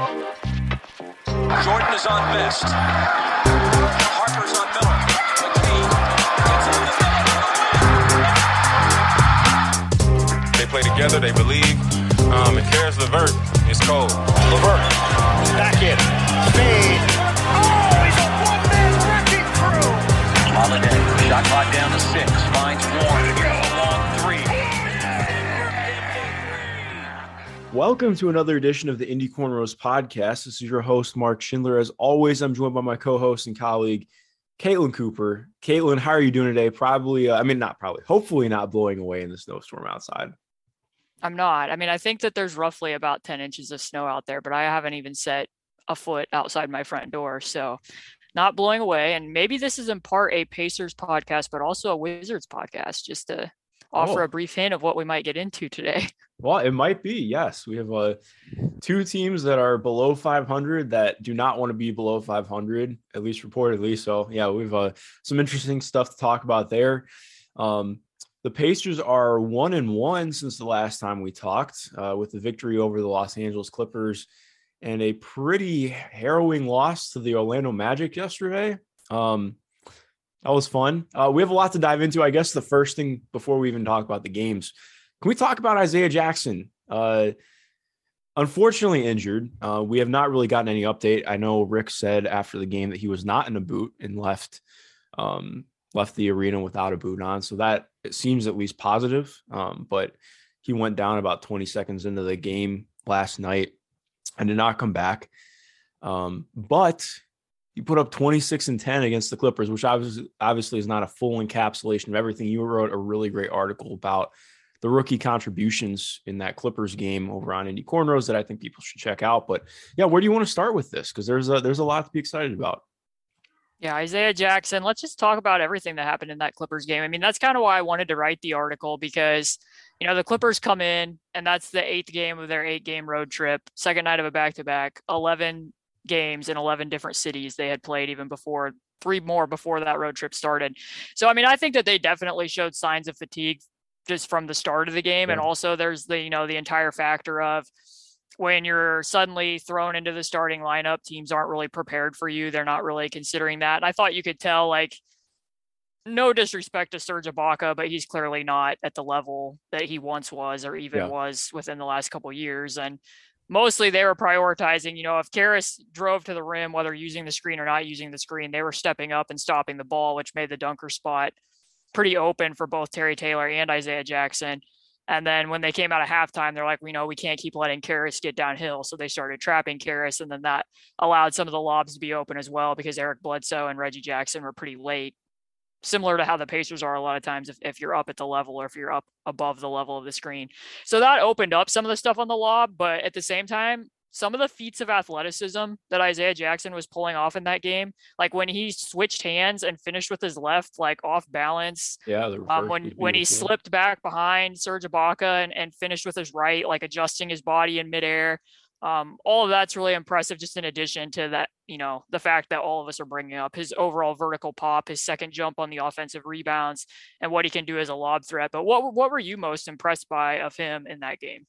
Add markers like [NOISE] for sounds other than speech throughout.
Jordan is on best. Harper's on Miller. McKee. They play together, they believe. Um, and Caris LeVert is cold. LeVert, back in, fade. Oh, he's a one-man wrecking crew. Holiday, shot clock down to six, finds one. Welcome to another edition of the Indy Cornrows podcast. This is your host, Mark Schindler. As always, I'm joined by my co host and colleague, Caitlin Cooper. Caitlin, how are you doing today? Probably, uh, I mean, not probably, hopefully not blowing away in the snowstorm outside. I'm not. I mean, I think that there's roughly about 10 inches of snow out there, but I haven't even set a foot outside my front door. So, not blowing away. And maybe this is in part a Pacers podcast, but also a Wizards podcast, just to offer Oh. a brief hint of what we might get into today. [LAUGHS] Well, it might be. Yes, we have uh, two teams that are below 500 that do not want to be below 500, at least reportedly. So, yeah, we've uh, some interesting stuff to talk about there. Um, the Pacers are one and one since the last time we talked, uh, with the victory over the Los Angeles Clippers and a pretty harrowing loss to the Orlando Magic yesterday. Um, that was fun. Uh, we have a lot to dive into. I guess the first thing before we even talk about the games, can we talk about Isaiah Jackson? Uh, unfortunately injured. Uh, we have not really gotten any update. I know Rick said after the game that he was not in a boot and left um, left the arena without a boot on. So that it seems at least positive. Um, but he went down about 20 seconds into the game last night and did not come back. Um, but he put up 26 and 10 against the Clippers, which obviously, obviously is not a full encapsulation of everything. You wrote a really great article about the rookie contributions in that Clippers game over on Indy Cornrows that I think people should check out. But yeah, where do you want to start with this? Because there's a there's a lot to be excited about. Yeah, Isaiah Jackson. Let's just talk about everything that happened in that Clippers game. I mean, that's kind of why I wanted to write the article because, you know, the Clippers come in and that's the eighth game of their eight game road trip, second night of a back to back, 11 games in 11 different cities they had played even before, three more before that road trip started. So, I mean, I think that they definitely showed signs of fatigue just from the start of the game. And also there's the, you know, the entire factor of, when you're suddenly thrown into the starting lineup, teams aren't really prepared for you. They're not really considering that. And I thought you could tell, like, no disrespect to Serge Ibaka, but he's clearly not at the level that he once was or even Yeah. was within the last couple years. And mostly they were prioritizing, you know, if Caris drove to the rim, whether using the screen or not using the screen, they were stepping up and stopping the ball, which made the dunker spot pretty open for both Terry Taylor and Isaiah Jackson. And then when they came out of halftime, they're like, we know we can't keep letting Caris get downhill. So they started trapping Caris. And then that allowed some of the lobs to be open as well because Eric Bledsoe and Reggie Jackson were pretty late. Similar to how the Pacers are a lot of times if, if you're up at the level or if you're up above the level of the screen. So that opened up some of the stuff on the lob. But at the same time, some of the feats of athleticism that Isaiah Jackson was pulling off in that game, like when he switched hands and finished with his left, like off balance, Yeah, um, when when he slipped back behind Serge Ibaka and, and finished with his right, like adjusting his body in midair. Um, all of that's really impressive. Just in addition to that, you know, the fact that all of us are bringing up his overall vertical pop, his second jump on the offensive rebounds, and what he can do as a lob threat. But what what were you most impressed by of him in that game?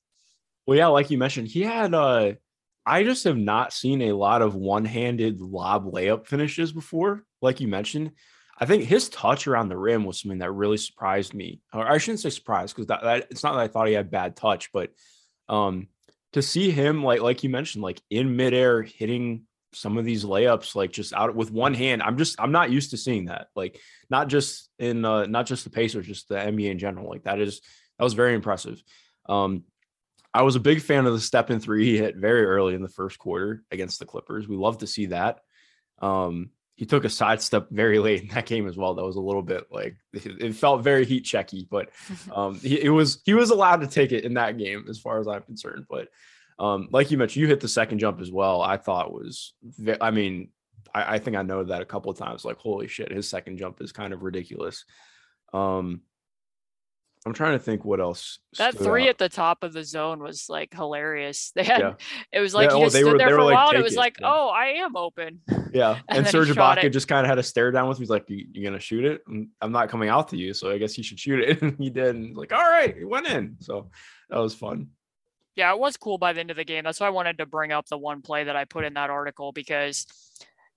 Well, yeah, like you mentioned, he had uh I just have not seen a lot of one-handed lob layup finishes before, like you mentioned. I think his touch around the rim was something that really surprised me. Or I shouldn't say surprised because that, that it's not that I thought he had bad touch, but um to see him like like you mentioned, like in midair hitting some of these layups, like just out with one hand. I'm just I'm not used to seeing that. Like not just in uh not just the Pacers, just the NBA in general. Like that is that was very impressive. Um I was a big fan of the step in three he hit very early in the first quarter against the Clippers. We love to see that. Um, he took a sidestep very late in that game as well. That was a little bit like it felt very heat checky, but [LAUGHS] um, he, it was he was allowed to take it in that game as far as I'm concerned. But um, like you mentioned, you hit the second jump as well. I thought was, I mean, I, I think I noted that a couple of times. Like, holy shit, his second jump is kind of ridiculous. Um, I'm trying to think what else. That three out. at the top of the zone was like hilarious. [LAUGHS] They had Yeah. it was like Yeah, he oh, just stood were- there for a like, while. and it was it," like, yeah. oh, I am open. [LAUGHS] [LAUGHS] Yeah, And and, Serge Ibaka just kind of had a stare down with me. He's like, "You, you gonna shoot it?" Mm, I'm not coming out to you, so I guess you should shoot it. [LAUGHS] And he did. And like, all right, he went in. So that was fun. yeah, it was cool by the end of the game. That's why I wanted to bring up the one play that I put in that article because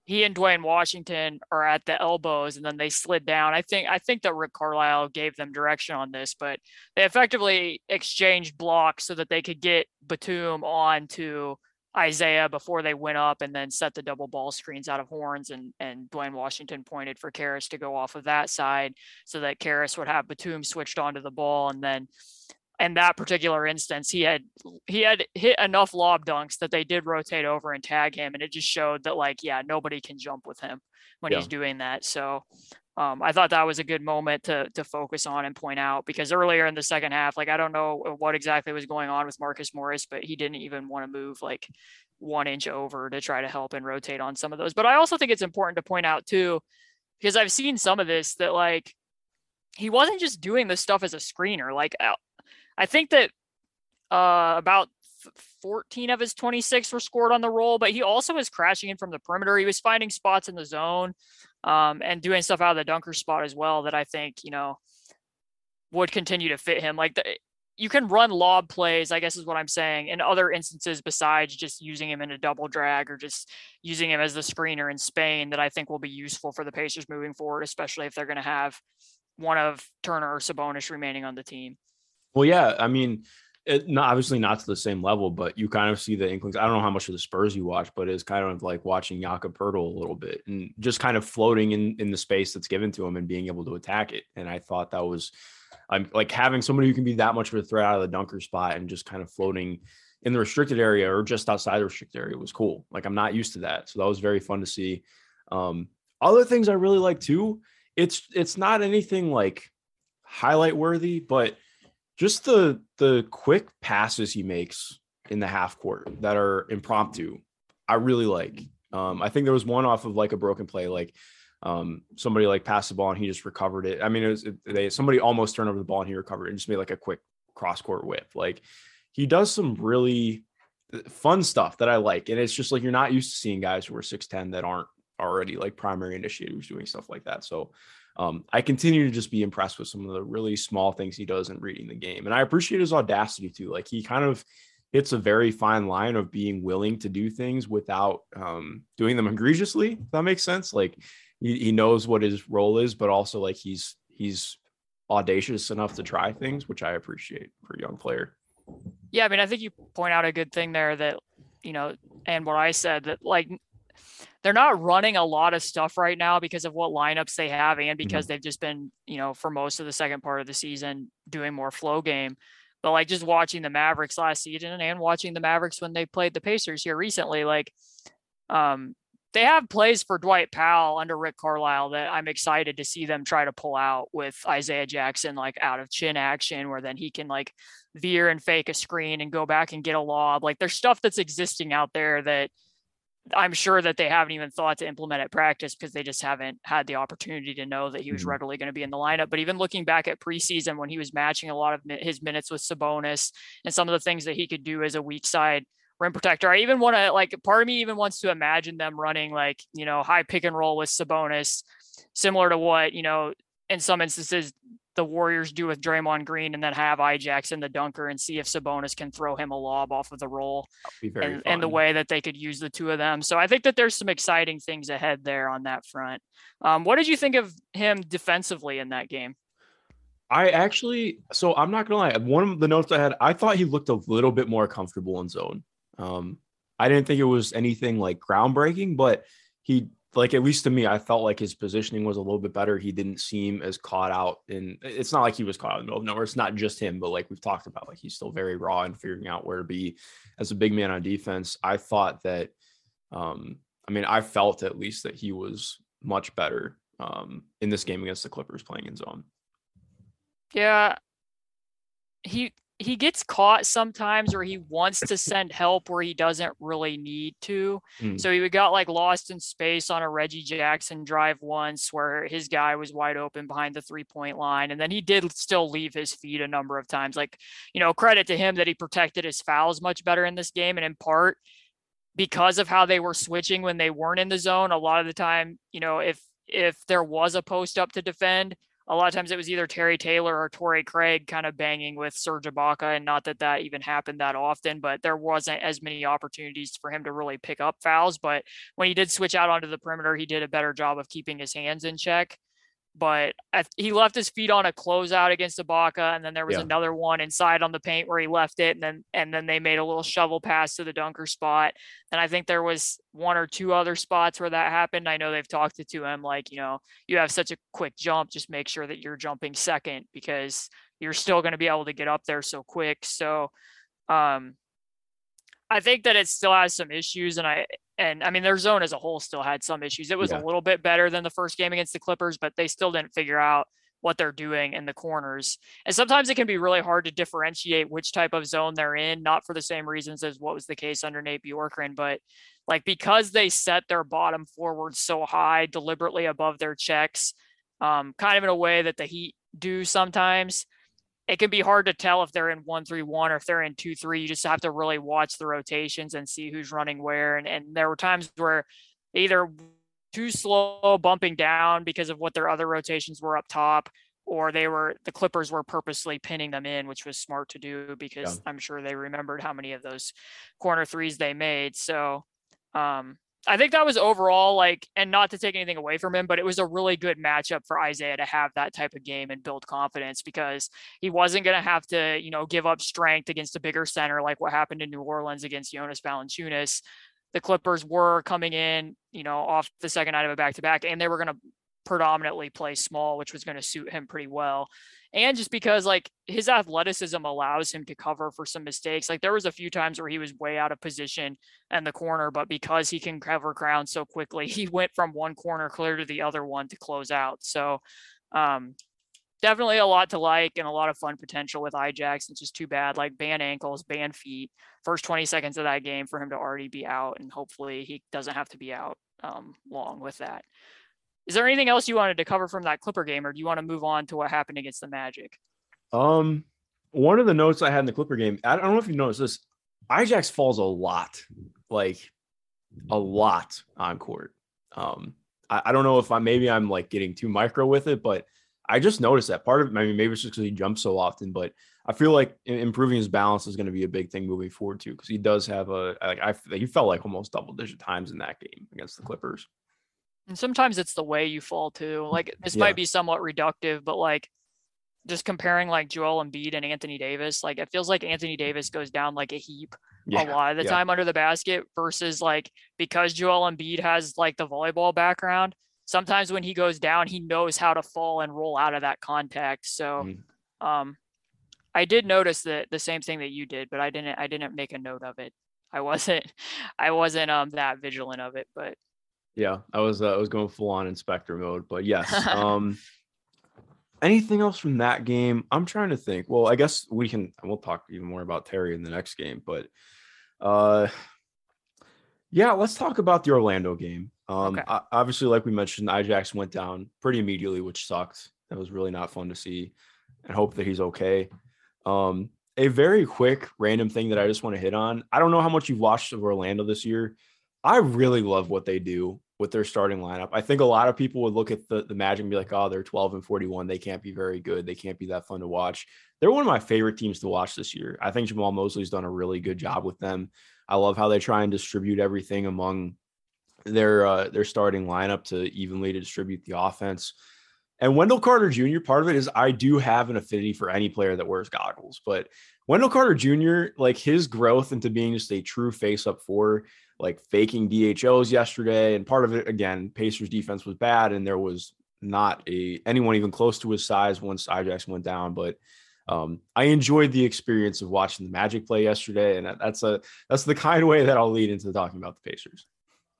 he and Dwayne Washington are at the elbows and then they slid down. I think I think that Rick Carlisle gave them direction on this, but they effectively exchanged blocks so that they could get Batum on to Isaiah before they went up and then set the double ball screens out of horns and and Dwayne Washington pointed for Caris to go off of that side so that Caris would have Batum switched onto the ball and then in that particular instance, he had he had hit enough lob dunks that they did rotate over and tag him, and it just showed that like yeah, nobody can jump with him when yeah. he's doing that. So um, I thought that was a good moment to to focus on and point out because earlier in the second half, like I don't know what exactly was going on with Marcus Morris, but he didn't even want to move like one inch over to try to help and rotate on some of those. But I also think it's important to point out too, because I've seen some of this that like he wasn't just doing this stuff as a screener. Like I think that uh, about 14 of his 26 were scored on the roll, but he also was crashing in from the perimeter. He was finding spots in the zone um, and doing stuff out of the dunker spot as well that I think, you know, would continue to fit him. Like the, you can run lob plays, I guess is what I'm saying, in other instances besides just using him in a double drag or just using him as the screener in Spain that I think will be useful for the Pacers moving forward, especially if they're going to have one of Turner or Sabonis remaining on the team. Well, yeah, I mean, it, not, obviously not to the same level, but you kind of see the inklings. I don't know how much of the Spurs you watch, but it's kind of like watching Jakob Poeltl a little bit and just kind of floating in in the space that's given to him and being able to attack it. And I thought that was, I'm like having somebody who can be that much of a threat out of the dunker spot and just kind of floating in the restricted area or just outside the restricted area was cool. Like I'm not used to that, so that was very fun to see. Um, other things I really like too. It's it's not anything like highlight worthy, but just the the quick passes he makes in the half court that are impromptu, I really like. Um, I think there was one off of like a broken play, like um, somebody like passed the ball and he just recovered it. I mean, it was it, they somebody almost turned over the ball and he recovered it and just made like a quick cross court whip. Like he does some really uh, fun stuff that I like, and it's just like you're not used to seeing guys who are six ten that aren't already like primary initiators doing stuff like that. So um, I continue to just be impressed with some of the really small things he does in reading the game. And I appreciate his audacity too. Like he kind of hits a very fine line of being willing to do things without um, doing them egregiously. that makes sense. Like he, he knows what his role is, but also like he's he's audacious enough to try things, which I appreciate for a young player. Yeah, I mean, I think you point out a good thing there that you know, and what I said that like they're not running a lot of stuff right now because of what lineups they have and because mm-hmm. they've just been, you know, for most of the second part of the season doing more flow game. But like just watching the Mavericks last season and watching the Mavericks when they played the Pacers here recently, like um they have plays for Dwight Powell under Rick Carlisle that I'm excited to see them try to pull out with Isaiah Jackson, like out of chin action, where then he can like veer and fake a screen and go back and get a lob. Like there's stuff that's existing out there that I'm sure that they haven't even thought to implement at practice because they just haven't had the opportunity to know that he was mm-hmm. readily going to be in the lineup. But even looking back at preseason when he was matching a lot of his minutes with Sabonis and some of the things that he could do as a weak side rim protector, I even want to like part of me even wants to imagine them running like, you know, high pick and roll with Sabonis, similar to what, you know, in some instances the Warriors do with Draymond Green and then have Ijax in the dunker and see if Sabonis can throw him a lob off of the roll and, and, the way that they could use the two of them. So I think that there's some exciting things ahead there on that front. Um, what did you think of him defensively in that game? I actually, so I'm not gonna lie. One of the notes I had, I thought he looked a little bit more comfortable in zone. Um, I didn't think it was anything like groundbreaking, but he like at least to me, I felt like his positioning was a little bit better. He didn't seem as caught out and it's not like he was caught out in the middle of nowhere. It's not just him, but like we've talked about, like he's still very raw and figuring out where to be as a big man on defense. I thought that um, I mean, I felt at least that he was much better um in this game against the Clippers playing in zone. Yeah. He he gets caught sometimes where he wants to send help where he doesn't really need to. Mm. So he got like lost in space on a Reggie Jackson drive once where his guy was wide open behind the three point line. And then he did still leave his feet a number of times. Like, you know, credit to him that he protected his fouls much better in this game. And in part, because of how they were switching when they weren't in the zone, a lot of the time, you know, if if there was a post up to defend, a lot of times it was either Terry Taylor or Torrey Craig kind of banging with Serge Ibaka, and not that that even happened that often, but there wasn't as many opportunities for him to really pick up fouls. But when he did switch out onto the perimeter, he did a better job of keeping his hands in check but he left his feet on a closeout against Ibaka, and then there was Yeah. another one inside on the paint where he left it, and then and then they made a little shovel pass to the dunker spot. And I think there was one or two other spots where that happened. I know they've talked to, to him like, you know, you have such a quick jump, just make sure that you're jumping second because you're still going to be able to get up there so quick. So, um, I think that it still has some issues, and I and I mean their zone as a whole still had some issues. It was Yeah. a little bit better than the first game against the Clippers, but they still didn't figure out what they're doing in the corners. And sometimes it can be really hard to differentiate which type of zone they're in, not for the same reasons as what was the case under Nate Bjorkgren, but like because they set their bottom forward so high, deliberately above their checks, um, kind of in a way that the Heat do sometimes it can be hard to tell if they're in one three one or if they're in two three. You just have to really watch the rotations and see who's running where. And and there were times where either too slow bumping down because of what their other rotations were up top, or they were the Clippers were purposely pinning them in, which was smart to do because Yeah. I'm sure they remembered how many of those corner threes they made. So um I think that was overall like, and not to take anything away from him, but it was a really good matchup for Isaiah to have that type of game and build confidence because he wasn't going to have to, you know, give up strength against a bigger center like what happened in New Orleans against Jonas Valanciunas. The Clippers were coming in, you know, off the second night of a back to back, and they were going to predominantly play small, which was going to suit him pretty well. And just because like his athleticism allows him to cover for some mistakes. Like there was a few times where he was way out of position in the corner, but because he can cover ground so quickly, [LAUGHS] he went from one corner clear to the other one to close out. So um definitely a lot to like and a lot of fun potential with Ijax. It's just too bad, like band ankles, band feet, first 20 seconds of that game for him to already be out. And hopefully he doesn't have to be out um, long with that. Is there anything else you wanted to cover from that Clipper game, or do you want to move on to what happened against the Magic? Um, one of the notes I had in the Clipper game, I don't know if you noticed this. Ijax falls a lot, like a lot on court. Um, I, I don't know if I maybe I'm like getting too micro with it, but I just noticed that part of it. I mean, maybe it's just because he jumps so often, but I feel like improving his balance is going to be a big thing moving forward too, because he does have a like I he felt like almost double digit times in that game against the Clippers. And sometimes it's the way you fall too. Like this Yeah. might be somewhat reductive, but like just comparing like Joel Embiid and Anthony Davis, like it feels like Anthony Davis goes down like a heap a lot of the yeah. time under the basket versus like because Joel Embiid has like the volleyball background, sometimes when he goes down, he knows how to fall and roll out of that contact. So Mhm. um I did notice that the same thing that you did, but I didn't I didn't make a note of it. I wasn't [LAUGHS] I wasn't um that vigilant of it, but Yeah, I was uh, I was going full on inspector mode, but yes. [LAUGHS] Um anything else from that game? I'm trying to think. Well, I guess we can we'll talk even more about Terry in the next game, but uh yeah, let's talk about the Orlando game. Um Okay. o- obviously like we mentioned, Ijax went down pretty immediately, which sucked. That was really not fun to see and hope that he's okay. Um a very quick random thing that I just want to hit on. I don't know how much you've watched of Orlando this year. I really love what they do with their starting lineup. I think a lot of people would look at the, the Magic and be like, oh, they're 12 and 41. They can't be very good. They can't be that fun to watch. They're one of my favorite teams to watch this year. I think Jamahl Mosley's done a really good job with them. I love how they try and distribute everything among their uh, their starting lineup to evenly distribute the offense. And Wendell Carter Jr., part of it is I do have an affinity for any player that wears goggles, but Wendell Carter Jr., like his growth into being just a true face up four, like faking DHOs yesterday. And part of it, again, Pacers defense was bad, and there was not a anyone even close to his size once Ijax went down. But um, I enjoyed the experience of watching the Magic play yesterday, and that's a that's the kind of way that I'll lead into talking about the Pacers.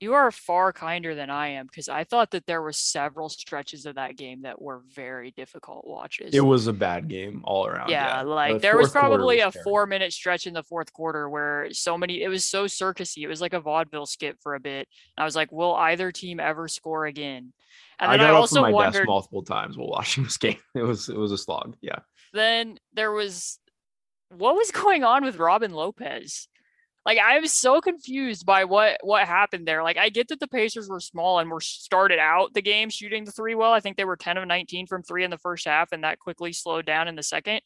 You are far kinder than I am because I thought that there were several stretches of that game that were very difficult watches. It was a bad game all around. yeah, The like there was probably a was terrible. four minute stretch in the fourth quarter where so many it was so circusy. It was like a vaudeville skit for a bit. And I was like, will either team ever score again? And I then I, got up also my desk multiple times while watching this game. [LAUGHS] It was it was a slog. Yeah. then there was what was going on with Robin Lopez? Like I'm so confused by what what happened there. Like I get that the Pacers were small and were started out the game shooting the three well. I think they were 10 of 19 from three in the first half, and that quickly slowed down in the second.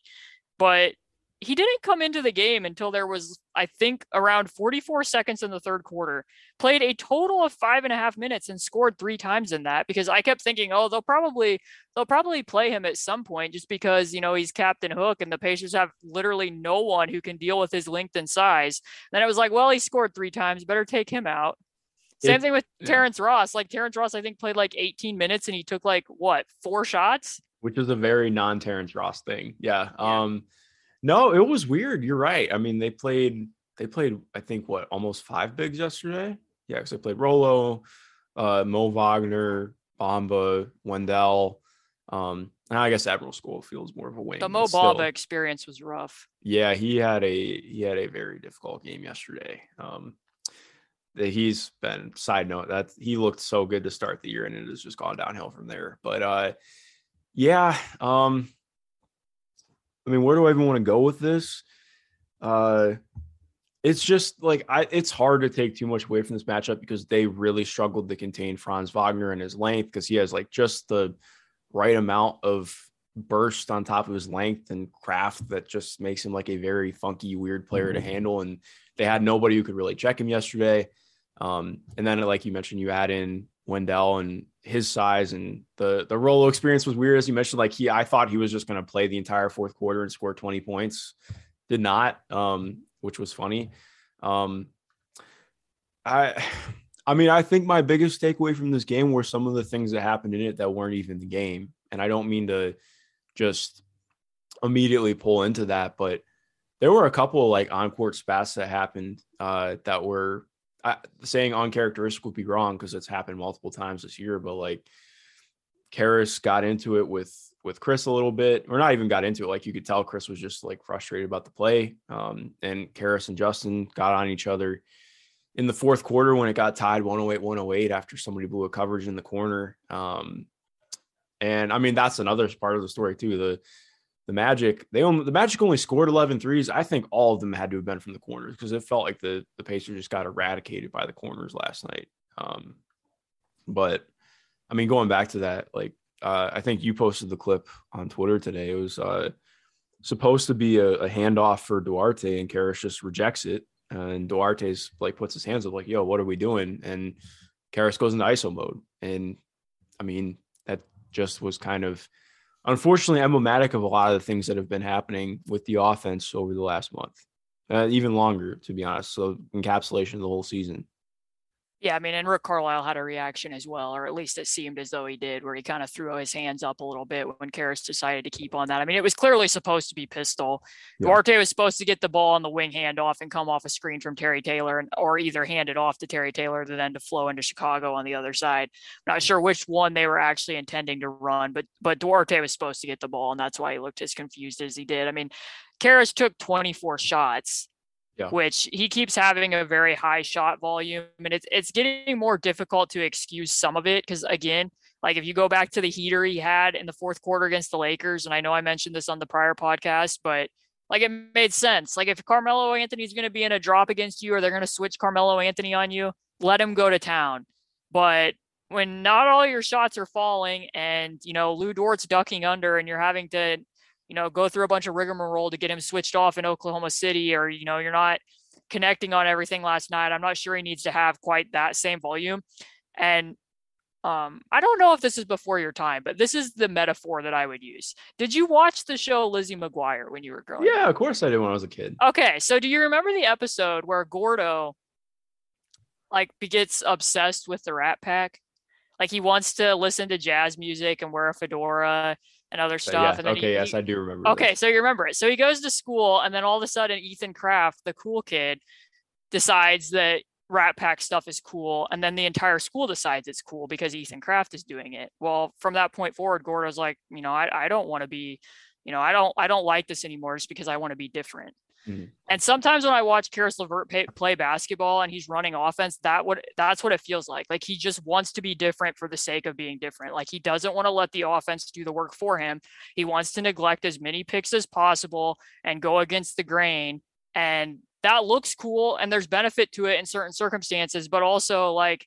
But he didn't come into the game until there was, I think, around 44 seconds in the third quarter. Played a total of five and a half minutes and scored three times in that because I kept thinking, oh, they'll probably they'll probably play him at some point just because you know he's Captain Hook and the Pacers have literally no one who can deal with his length and size. Then it was like, well, he scored three times, better take him out. Same It- thing with yeah. Terrence Ross. Like Terrence Ross, I think played like 18 minutes and he took like what four shots. which is a very non-Terrence Ross thing. Yeah. Yeah. Um no, it was weird. You're right. I mean, they played they played I think what almost five bigs yesterday. Yeah, because they played Rolo, uh, Mo Wagner, Bomba, Wendell. Um, and I guess Admiral Schofield's more of a wing. The Mo. Bamba experience was rough. Yeah, he had a he had a very difficult game yesterday. Um that he's been side note that he looked so good to start the year and it has just gone downhill from there. But uh yeah, um I mean, where do I even want to go with this? Uh it's just like I it's hard to take too much away from this matchup because they really struggled to contain Franz Wagner and his length because he has like just the right amount of burst on top of his length and craft that just makes him like a very funky, weird player to handle. And they had nobody who could really check him yesterday. Um, and then, like you mentioned, you add in Wendell and his size and the the Rolo experience was weird. As you mentioned, like he, I thought he was just going to play the entire fourth quarter and score 20 points. Did not, um, which was funny. Um, I, I mean, I think my biggest takeaway from this game were some of the things that happened in it that weren't even the game. And I don't mean to just immediately pull into that, but there were a couple of like on court spats that happened uh, that were I, saying uncharacteristic would be wrong because it's happened multiple times this year. But like Caris got into it with with Chris a little bit, or not even got into it. Like you could tell Chris was just like frustrated about the play. Um, and Caris and Justin got on each other in the fourth quarter when it got tied 108 108 after somebody blew a coverage in the corner. Um, and I mean, that's another part of the story too. The the Magic, they only the Magic only scored 11 threes. I think all of them had to have been from the corners because it felt like the the Pacers just got eradicated by the corners last night. Um, but I mean, going back to that, like uh, I think you posted the clip on Twitter today. It was uh, supposed to be a, a handoff for Duarte, and Caris just rejects it. And Duarte's like puts his hands up, like, "Yo, what are we doing?" And Caris goes into ISO mode, and I mean, that just was kind of unfortunately emblematic of a lot of the things that have been happening with the offense over the last month, uh, even longer, to be honest. So encapsulation of the whole season. Yeah, I mean, and Rick Carlisle had a reaction as well, or at least it seemed as though he did, where he kind of threw his hands up a little bit when Caris decided to keep on that. I mean, it was clearly supposed to be pistol. Yeah. Duarte was supposed to get the ball on the wing handoff and come off a screen from Terry Taylor, and or either hand it off to Terry Taylor to then to flow into Chicago on the other side. not sure which one they were actually intending to run, but but Duarte was supposed to get the ball, and that's why he looked as confused as he did. I mean, Caris took 24 shots Yeah. which he keeps having a very high shot volume and it's it's getting more difficult to excuse some of it because again like if you go back to the heater he had in the fourth quarter against the Lakers and I know I mentioned this on the prior podcast but like it made sense like if Carmelo Anthony's going to be in a drop against you or they're going to switch Carmelo Anthony on you let him go to town but when not all your shots are falling and you know Lu Dort's ducking under and you're having to you know, go through a bunch of rigmarole to get him switched off in Oklahoma City, or, you know, you're not connecting on everything last night. I'm not sure he needs to have quite that same volume. And um, I don't know if this is before your time, but this is the metaphor that I would use. Did you watch the show Lizzie McGuire when you were growing up? Yeah, of course I did when I was a kid. Okay, so do you remember the episode where Gordo like gets obsessed with the Rat Pack? Like he wants to listen to jazz music and wear a fedora and other stuff. yeah, and then okay, he, yes, he- I do remember. this. Okay, so you remember it. So he goes to school, and then all of a sudden, Ethan Kraft, the cool kid, decides that Rat Pack stuff is cool, and then the entire school decides it's cool because Ethan Kraft is doing it. Well, from that point forward, Gordo's like, you know, I, I don't want to be, you know, I don't I don't like this anymore just because I want to be different. Mhm. And sometimes when I watch Caris LeVert pay, play basketball and he's running offense, that what that's what it feels like. Like he just wants to be different for the sake of being different. Like he doesn't want to let the offense do the work for him. He wants to neglect as many picks as possible and go against the grain and that looks cool and there's benefit to it in certain circumstances, but also like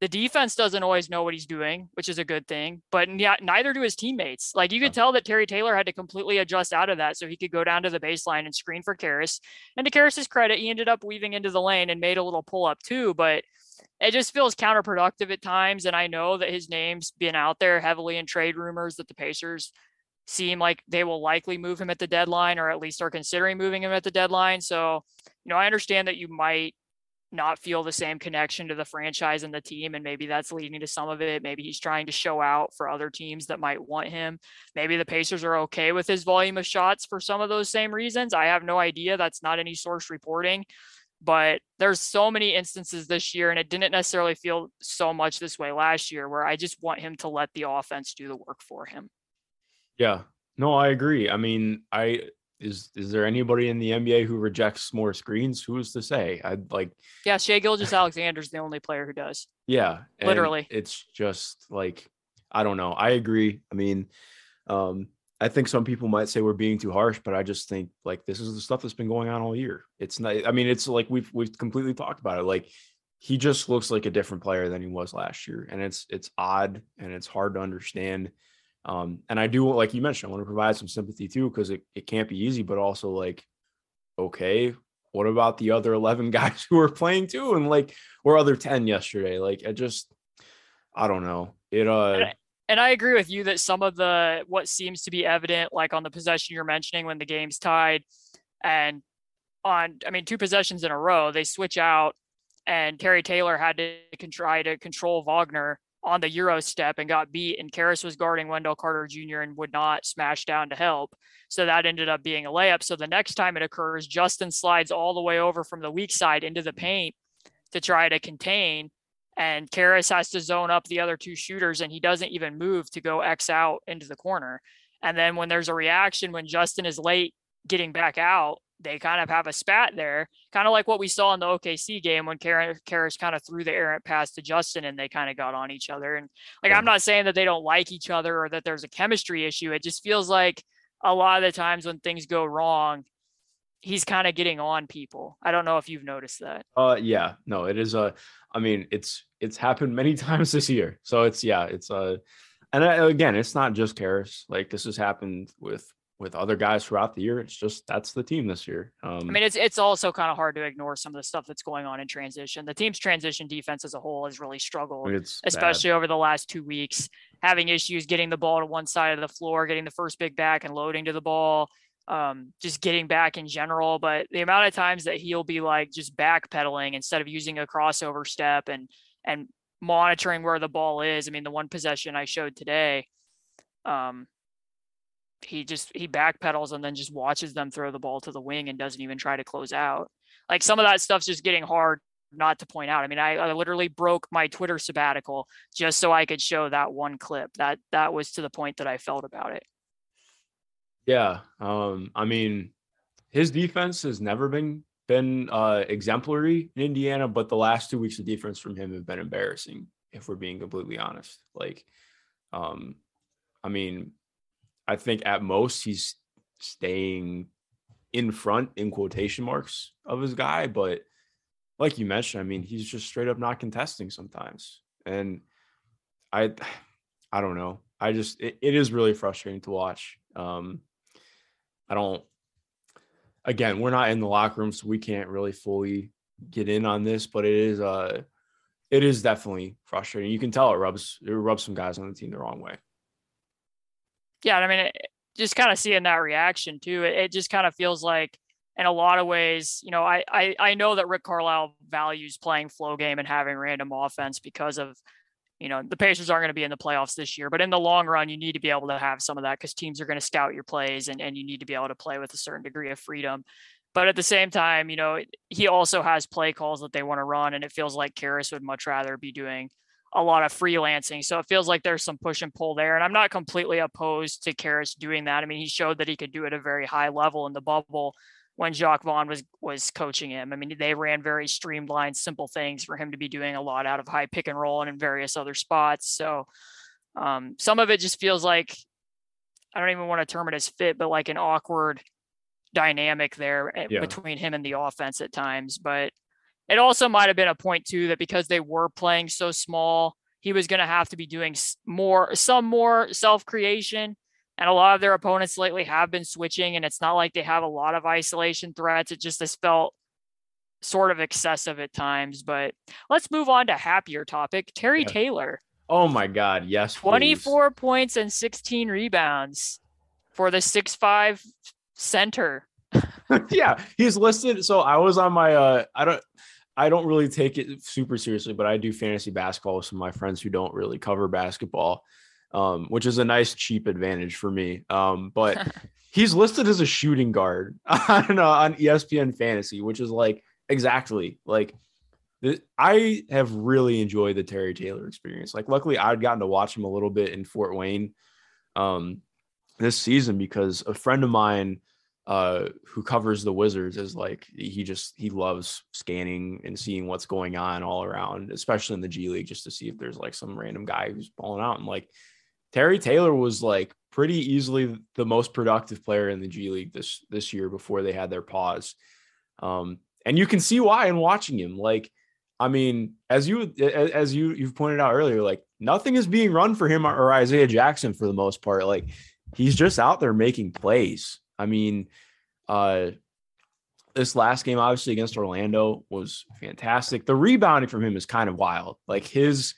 the defense doesn't always know what he's doing, which is a good thing, but neither do his teammates. Like you could tell that Terry Taylor had to completely adjust out of that so he could go down to the baseline and screen for Caris. And to Caris's credit, he ended up weaving into the lane and made a little pull up too, but it just feels counterproductive at times. And I know that his name's been out there heavily in trade rumors that the Pacers seem like they will likely move him at the deadline or at least are considering moving him at the deadline. So, you know, I understand that you might not feel the same connection to the franchise and the team. And maybe that's leading to some of it. Maybe he's trying to show out for other teams that might want him. Maybe the Pacers are okay with his volume of shots for some of those same reasons. I have no idea. That's not any source reporting. But there's so many instances this year, and it didn't necessarily feel so much this way last year, where I just want him to let the offense do the work for him. Yeah. No, I agree. I mean, I is is there anybody in the NBA who rejects more screens? Who's to say? I'd like Yeah, Shai [SIGHS] Gilgeous-Alexander's the only player who does. Yeah. Literally. It's just like I don't know. I agree. I mean, um, I think some people might say we're being too harsh, but I just think like this is the stuff that's been going on all year. It's not I mean, it's like we've we've completely talked about it. Like he just looks like a different player than he was last year. And it's it's odd and it's hard to understand. Um, and I do, like you mentioned, I want to provide some sympathy too, because it, it can't be easy, but also like, okay, what about the other 11 [LAUGHS] guys who are playing too? And like, or other 10 yesterday? Like, I just, I don't know. It, uh, and I, and I agree with you that some of the, what seems to be evident, like on the possession you're mentioning when the game's tied and on, I mean, two possessions in a row, they switch out and Terry Taylor had to try to control Wagner on the Euro step and got beat, and Caris was guarding Wendell Carter Jr. and would not smash down to help. So that ended up being a layup. So the next time it occurs, Justin slides all the way over from the weak side into the paint to try to contain. And Caris has to zone up the other two shooters, and he doesn't even move to go X out into the corner. And then when there's a reaction, when Justin is late getting back out, they kind of have a spat there, kind of like what we saw in the OKC game when Caris kind of threw the errant pass to Justin and they kind of got on each other. And like. I'm not saying that they don't like each other or that there's a chemistry issue. It just feels like a lot of the times when things go wrong, he's kind of getting on people. I don't know if you've noticed that. Uh, yeah, no, it is a, I mean, it's, it's happened many [LAUGHS] times this year. So it's, yeah, it's a, uh, and again, it's not just Caris. Like this has happened with with other guys throughout the year. It's just that's the team this year. Um, I mean, it's it's also kind of hard to ignore some of the stuff that's going on in transition. The team's transition defense as a whole has really struggled, especially bad. over the last two weeks, having issues getting the ball to one side of the floor, getting the first big back and loading to the ball. Um, just getting back in general, but the amount of times that he'll be like just backpedaling instead of using a crossover step and and monitoring where the ball is. I mean, the one possession I showed today, um, he just he backpedals and then just watches them throw the ball to the wing and doesn't even try to close out. Like some of that stuff's just getting hard not to point out. I mean, I, I, literally broke my Twitter sabbatical just so I could show that one clip. That that was to the point that I felt about it. Yeah, um, I mean, his defense has never been been uh, exemplary in Indiana, but the last two weeks of defense from him have been embarrassing. If we're being completely honest, like, um, I mean, I think at most he's staying in front in quotation marks of his guy, but like you mentioned, I mean, he's just straight up not contesting sometimes. And I [SIGHS] I don't know. I just it, it is really frustrating to watch. Um I don't again, we're not in the locker room, so we can't really fully get in on this, but it is uh it is definitely frustrating. You can tell it rubs it rubs some guys on the team the wrong way yeah, I mean, it, just kind of seeing that reaction too, it, it just kind of feels like in a lot of ways, you know, I, I I know that Rick Carlisle values playing flow game and having random offense because of, you know, the Pacers aren't going to be in the playoffs this year, but in the long run, you need to be able to have some of that because teams are going to scout your plays and, and you need to be able to play with a certain degree of freedom. But at the same time, you know, he also has play calls that they want to run, and it feels like Caris would much rather be doing a lot of freelancing. So it feels like there's some push and pull there. And I'm not completely opposed to Caris doing that. I mean, he showed that he could do it at a very high level in the bubble when Jacque Vaughn was was coaching him. I mean, they ran very streamlined, simple things for him to be doing a lot out of high pick and roll and in various other spots. So um, some of it just feels like I don't even want to term it as fit, but like an awkward dynamic there eh, Yeah. between him and the offense at times. But it also might have been a point too that because they were playing so small, he was going to have to be doing more, some more self creation. And a lot of their opponents lately have been switching, and it's not like they have a lot of isolation threats. It just has felt sort of excessive at times. But let's move on to happier topic. Terry Yeah. Taylor, Oh my God, yes. please. 24 points and 16 rebounds for the six five center. [LAUGHS] yeah, he's listed. So I was on my uh I don't I don't really take it super seriously, but I do fantasy basketball with some of my friends who don't really cover basketball, um, which is a nice cheap advantage for me. Um, but [LAUGHS] he's listed as a shooting guard [LAUGHS] on uh, on ESPN fantasy, which is like exactly like I have really enjoyed the Terry Taylor experience. Like, luckily, I'd gotten to watch him a little bit in Fort Wayne um, this season because a friend of mine uh, who covers the Wizards is like he just he loves scanning and seeing what's going on all around, especially in the G League, just to see if there's like some random guy who's balling out. And like Terry Taylor was like pretty easily the most productive player in the G League this this year before they had their pause. Um, and you can see why in watching him. Like, I mean, as you as you you've pointed out earlier, like nothing is being run for him or Isaiah Jackson for the most part. Like he's just out there making plays. I mean, uh this last game obviously against Orlando was fantastic. The rebounding from him is kind of wild. Like his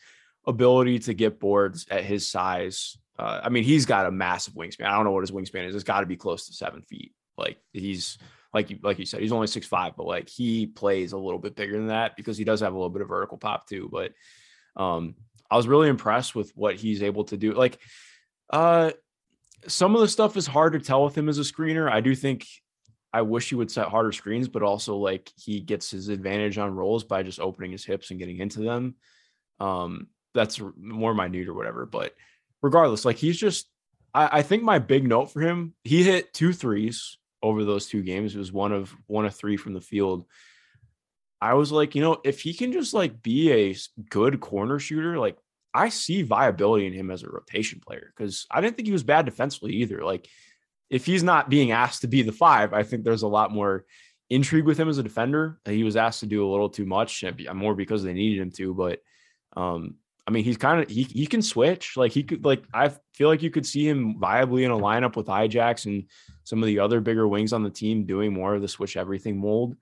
ability to get boards at his size. Uh, I mean, he's got a massive wingspan. I don't know what his wingspan is. It's got to be close to seven feet. Like he's like you like you said, he's only six five, but like he plays a little bit bigger than that because he does have a little bit of vertical pop too. But um, I was really impressed with what he's able to do. Like, uh, some of the stuff is hard to tell with him as a screener. I do think I wish he would set harder screens, but also like he gets his advantage on rolls by just opening his hips and getting into them. Um, that's more minute or whatever. But regardless, like he's just, I, I think my big note for him, he hit two threes over those two games. It was one of one of three from the field. I was like, you know, if he can just like be a good corner shooter, like I see viability in him as a rotation player because I didn't think he was bad defensively either. Like, if he's not being asked to be the five, I think there's a lot more intrigue with him as a defender. He was asked to do a little too much, more because they needed him to. But um, I mean, he's kind of he he can switch. Like he could like I feel like you could see him viably in a lineup with Ijax and some of the other bigger wings on the team doing more of the switch everything mold.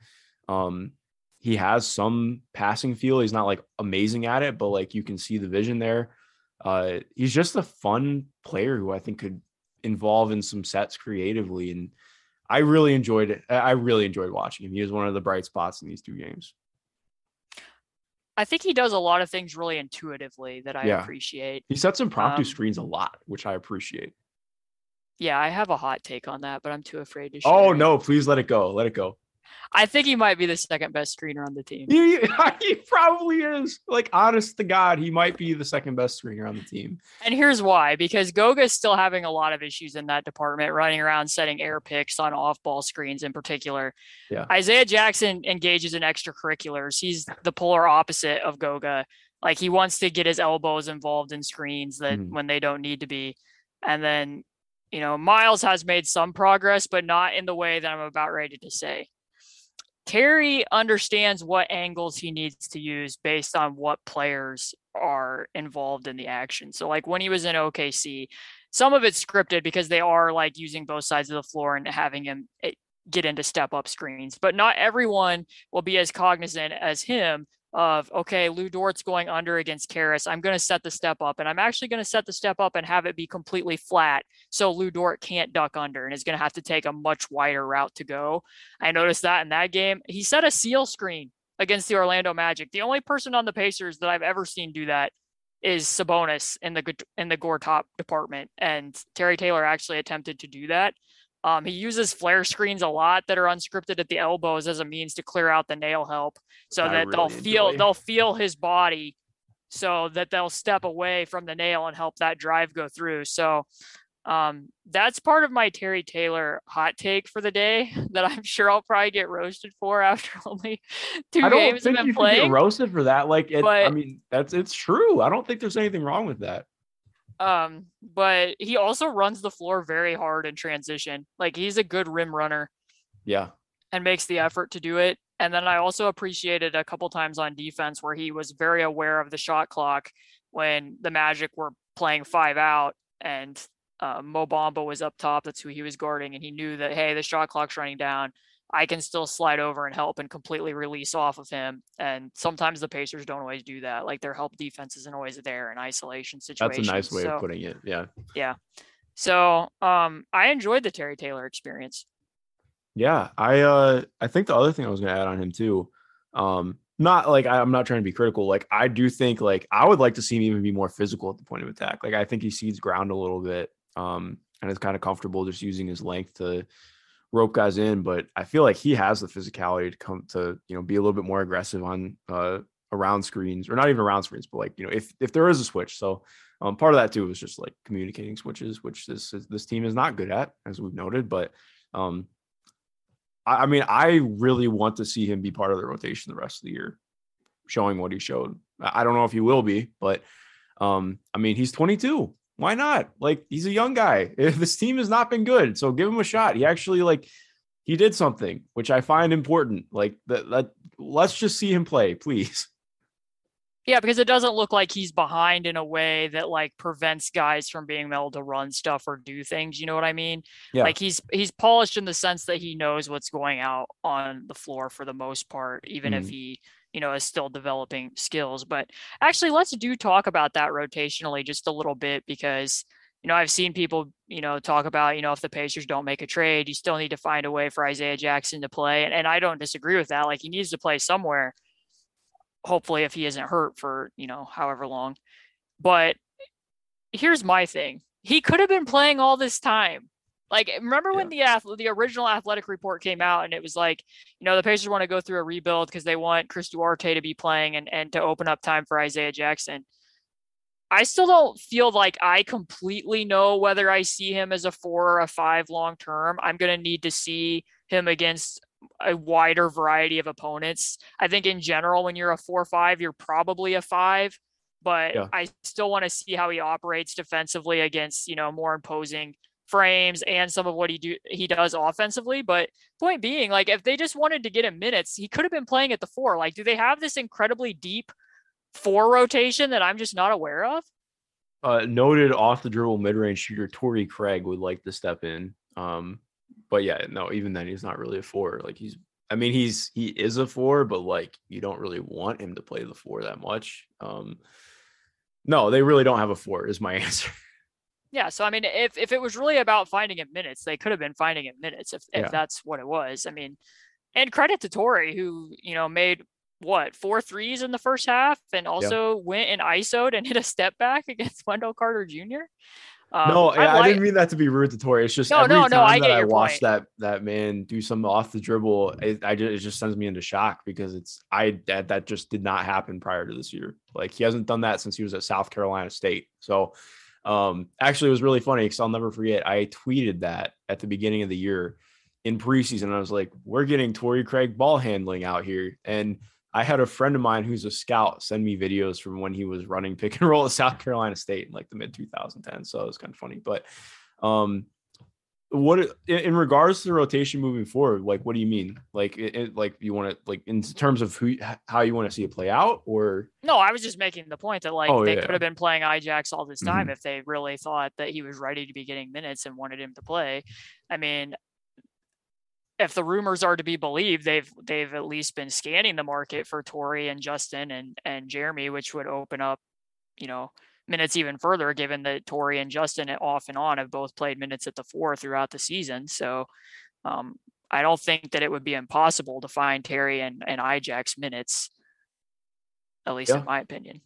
Um, he has some passing feel. He's not like amazing at it, but like you can see the vision there. Uh, he's just a fun player who I think could involve in some sets creatively, and I really enjoyed it. I really enjoyed watching him. He was one of the bright spots in these two games. I think he does a lot of things really intuitively that I Yeah. appreciate. He sets impromptu Um, screens a lot, which I appreciate. Yeah, I have a hot take on that, but I'm too afraid to share. Oh no, please let it go. Let it go. I think he might be the second best screener on the team. He, [LAUGHS] he probably is. Like, honest to God, he might be the second best screener on the team. And here's why because Goga's still having a lot of issues in that department, running around setting air picks on off ball screens in particular. Yeah. Isaiah Jackson engages in extracurriculars. He's the polar opposite of Goga. Like he wants to get his elbows involved in screens that Mhm. when they don't need to be. And then, you know, Miles has made some progress, but not in the way that I'm about ready to say. Terry understands what angles he needs to use based on what players are involved in the action. So, like when he was in OKC, some of it's scripted because they are like using both sides of the floor and having him eh, get into step up screens, but not everyone will be as cognizant as him of okay, Lu Dort's going under against Caris. I'm going to set the step up, and I'm actually going to set the step up and have it be completely flat, so Lu Dort can't duck under and is going to have to take a much wider route to go. I noticed that in that game, he set a seal screen against the Orlando Magic. The only person on the Pacers that I've ever seen do that is Sabonis in the in the Gortat department, and Terry Taylor actually attempted to do that. Um, he uses flare screens a lot that are unscripted at the elbows as a means to clear out the nail help, so I that they'll feel enjoy. they'll feel his body, so that they'll step away from the nail and help that drive go through. So um, that's part of my Terry Taylor hot take for the day [LAUGHS] that I'm sure I'll probably get roasted for after [LAUGHS] only two I don't games think I've you been should get roasted for that. Like, it, I mean, that's it's true. I don't think there's anything wrong with that. Um, but he also runs the floor very hard in transition. Like he's a good rim runner. Yeah. and makes the effort to do it. And then I also appreciated a couple times on defense where he was very aware of the shot clock when the Magic were playing five out and uh, Mo Bamba was up top. That's who he was guarding, and he knew that hey, the shot clock's running down. I can still slide over and help and completely release off of him. And sometimes the Pacers don't always do that. Like their help defense isn't always there in isolation situations. That's a nice way So- of putting it. Yeah. Yeah. So um, I enjoyed the Terry Taylor experience. Yeah, I uh I think the other thing I was gonna add on him too, um, not like I, I'm not trying to be critical. Like I do think like I would like to see him even be more physical at the point of attack. Like I think he seeds ground a little bit, um, and is kind of comfortable just using his length to rope guys in. But I feel like he has the physicality to come to you know be a little bit more aggressive on uh around screens or not even around screens, but like you know if if there is a switch. So um, part of that too was just like communicating switches, which this this team is not good at, as we've noted, but um I I mean, I really want to see him be part of the rotation the rest of the year, showing what he showed. I don't know if he will be, but um, I mean, he's 22. Why not? Like, he's a young guy. [LAUGHS] If this team has not been good, so give him a shot. He actually like he did something, which I find important. Like that, that let's just see him play, please. [LAUGHS] Yeah, because it doesn't look like he's behind in a way that like prevents guys from being able to run stuff or do things. You know what I mean? Yeah. Like he's he's polished in the sense that he knows what's going out on the floor for the most part, even if Mhm. he, you know, is still developing skills. But actually, let's do talk about that rotationally just a little bit because you know I've seen people you know talk about you know if the Pacers don't make a trade, you still need to find a way for Isaiah Jackson to play, and, and I don't disagree with that. Like he needs to play somewhere hopefully if he isn't hurt for you know however long but here's my thing he could have been playing all this time like remember when the ath- the original athletic report came out and it was like you know the pacers want to go through a rebuild because they want chris duarte to be playing and, and to open up time for isaiah jackson i still don't feel like i completely know whether i see him as a four or a five long term i'm going to need to see him against a wider variety of opponents. I think in general, when you're a four or five, you're probably a five, but Yeah. I still want to see how he operates defensively against you know more imposing frames and some of what he do he does offensively. But point being, like if they just wanted to get him minutes, he could have been playing at the four. Like, do they have this incredibly deep four rotation that I'm just not aware of? uh, noted off the dribble mid range shooter Torrey Craig would like to step in. Um, but yeah, no, even then he's not really a four. Like he's, I mean, he's he is a four, but like you don't really want him to play the four that much. Um, no, they really don't have a four. Is my [LAUGHS] answer. Yeah, so I mean, if if it was really about finding him minutes, they could have been finding him minutes if if Yeah. that's what it was. I mean, and credit to Torrey who you know made what four threes in the first half and also went and isoed and hit a step back [LAUGHS] against Wendell Carter Jr. Um, no, I, I didn't mean that to be rude to Torrey. It's just No, every no, time no, I that I watch point. that that man do something off the dribble, it, I just, it just sends me into shock because it's I that that just did not happen prior to this year. Like he hasn't done that since he was at South Carolina State. So um actually it was really funny because I'll never forget. I tweeted that at the beginning of the year in preseason. I was like, we're getting Torrey Craig ball handling out here. And I had a friend of mine who's a scout send me videos from when he was running pick and roll at South Carolina State in like the mid 2010. So it was kind of funny. But um what in, regards to the rotation moving forward, like what do you mean? Like it, it- like you want to like in terms of who how you want to see it play out or No, I was just making the point that like Oh, they yeah, could have been playing Ijax all this time Mhm. if they really thought that he was ready to be getting minutes and wanted him to play. I mean, if the rumors are to be believed, they've they've at least been scanning the market for Torrey and Justin and and Jeremy, which would open up, you know, minutes even further, given that Torrey and Justin off and on have both played minutes at the four throughout the season. So um, I don't think that it would be impossible to find Terry and, and Ijax minutes, at least Yeah. in my opinion.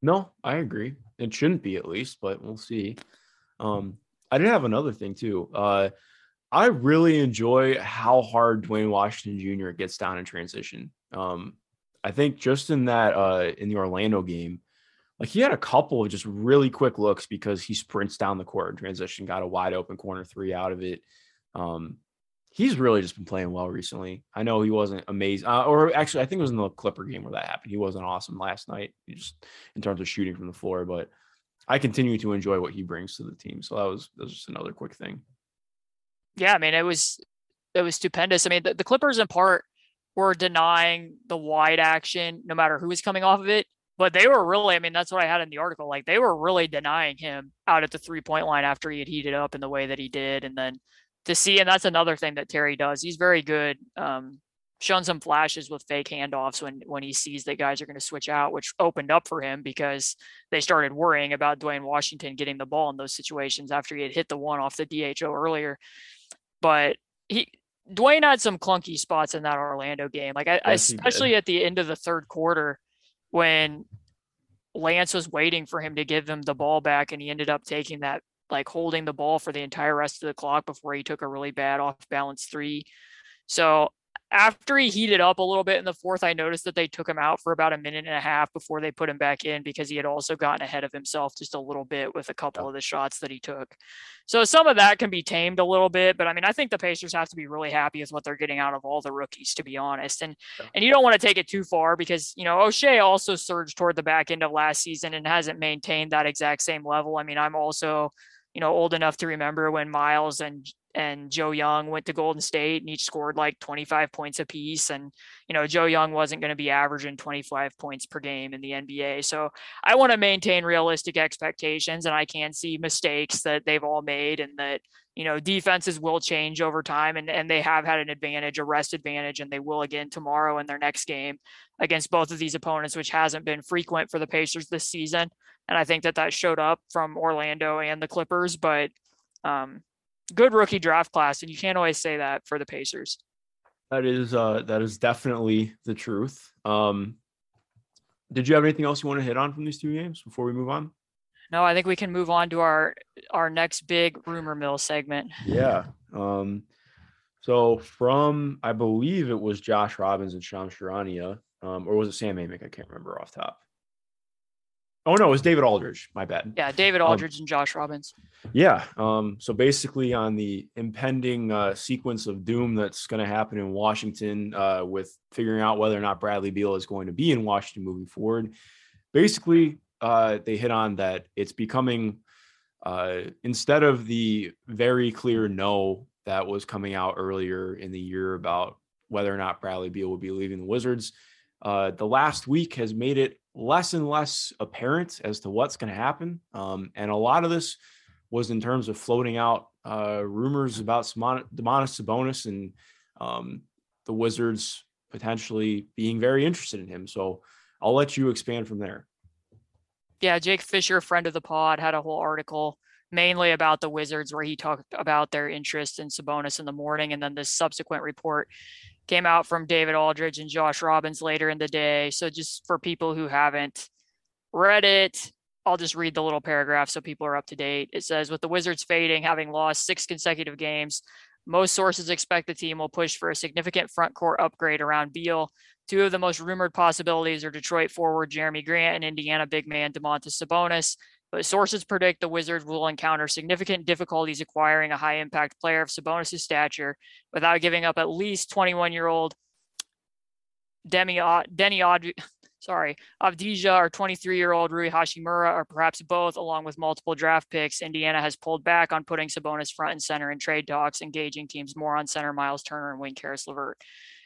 No, I agree. It shouldn't be at least, but we'll see. Um, I did have another thing too. Uh, I really enjoy how hard Duane Washington Jr. gets down in transition. Um, I think just in that uh, in the Orlando game, like he had a couple of just really quick looks because he sprints down the court in transition, got a wide open corner three out of it. Um, he's really just been playing well recently. I know he wasn't amazing, uh, or actually, I think it was in the Clipper game where that happened. He wasn't awesome last night, just in terms of shooting from the floor. But I continue to enjoy what he brings to the team. So that was that was just another quick thing. Yeah, I mean, it was it was stupendous. I mean, the, the Clippers in part were denying the wide action no matter who was coming off of it. But they were really, I mean, that's what I had in the article. Like they were really denying him out at the three point line after he had heated up in the way that he did. And then to see, and that's another thing that Terry does. He's very good um, shown some flashes with fake handoffs when when he sees that guys are going to switch out, which opened up for him because they started worrying about Duane Washington getting the ball in those situations after he had hit the one off the DHO earlier. But he Duane had some clunky spots in that Orlando game, like I, yes, especially at the end of the third quarter when Lance was waiting for him to give him the ball back, and he ended up taking that like holding the ball for the entire rest of the clock before he took a really bad off balance three. So after he heated up a little bit in the fourth, I noticed that they took him out for about a minute and a half before they put him back in because he had also gotten ahead of himself just a little bit with a couple of the shots that he took. So some of that can be tamed a little bit, but I mean, I think the Pacers have to be really happy with what they're getting out of all the rookies, to be honest. And and you don't want to take it too far because you know Oshae also surged toward the back end of last season and hasn't maintained that exact same level. I mean, I'm also you know old enough to remember when Miles and and Joe Young went to Golden State and each scored like 25 points apiece. And, you know, Joe Young wasn't going to be averaging 25 points per game in the NBA. So I want to maintain realistic expectations and I can see mistakes that they've all made and that, you know, defenses will change over time and, and they have had an advantage, a rest advantage, and they will again tomorrow in their next game against both of these opponents, which hasn't been frequent for the Pacers this season. And I think that that showed up from Orlando and the Clippers, but um, good rookie draft class, and you can't always say that for the Pacers. That is uh that is definitely the truth. Um did you have anything else you want to hit on from these two games before we move on? No, I think we can move on to our our next big rumor mill segment. Yeah. Um so from I believe it was Josh Robbins and Shams Charania, um, or was it Sam Amick? I can't remember off top. Oh no, it was David Aldridge. My bad. Yeah, David um, Aldridge um, and Josh Robbins. Yeah. Um, so basically, on the impending uh, sequence of doom that's going to happen in Washington, uh, with figuring out whether or not Bradley Beal is going to be in Washington moving forward, basically, uh, they hit on that it's becoming uh, instead of the very clear no that was coming out earlier in the year about whether or not Bradley Beal would be leaving the Wizards. Uh, the last week has made it less and less apparent as to what's going to happen. Um, and a lot of this was in terms of floating out uh, rumors about Domantas Sabonis and um, the Wizards potentially being very interested in him. So I'll let you expand from there. Yeah, Jake Fisher, friend of the pod, had a whole article mainly about the Wizards where he talked about their interest in Sabonis in the morning, and then this subsequent report came out from David Aldridge and Josh Robbins later in the day. So just for people who haven't read it, I'll just read the little paragraph so people are up to date. It says with the Wizards fading, having lost six consecutive games, most sources expect the team will push for a significant front court upgrade around Beal. Two of the most rumored possibilities are Detroit forward Jerami Grant and Indiana big man Domantas Sabonis but sources predict the Wizards will encounter significant difficulties acquiring a high impact player of Sabonis' stature without giving up at least 21 year old Demi Denny [LAUGHS] sorry, Avdija or 23 year old Rui Hachimura, or perhaps both, along with multiple draft picks. Indiana has pulled back on putting Sabonis front and center in trade talks, engaging teams more on center Miles Turner and Wayne Caris LeVert.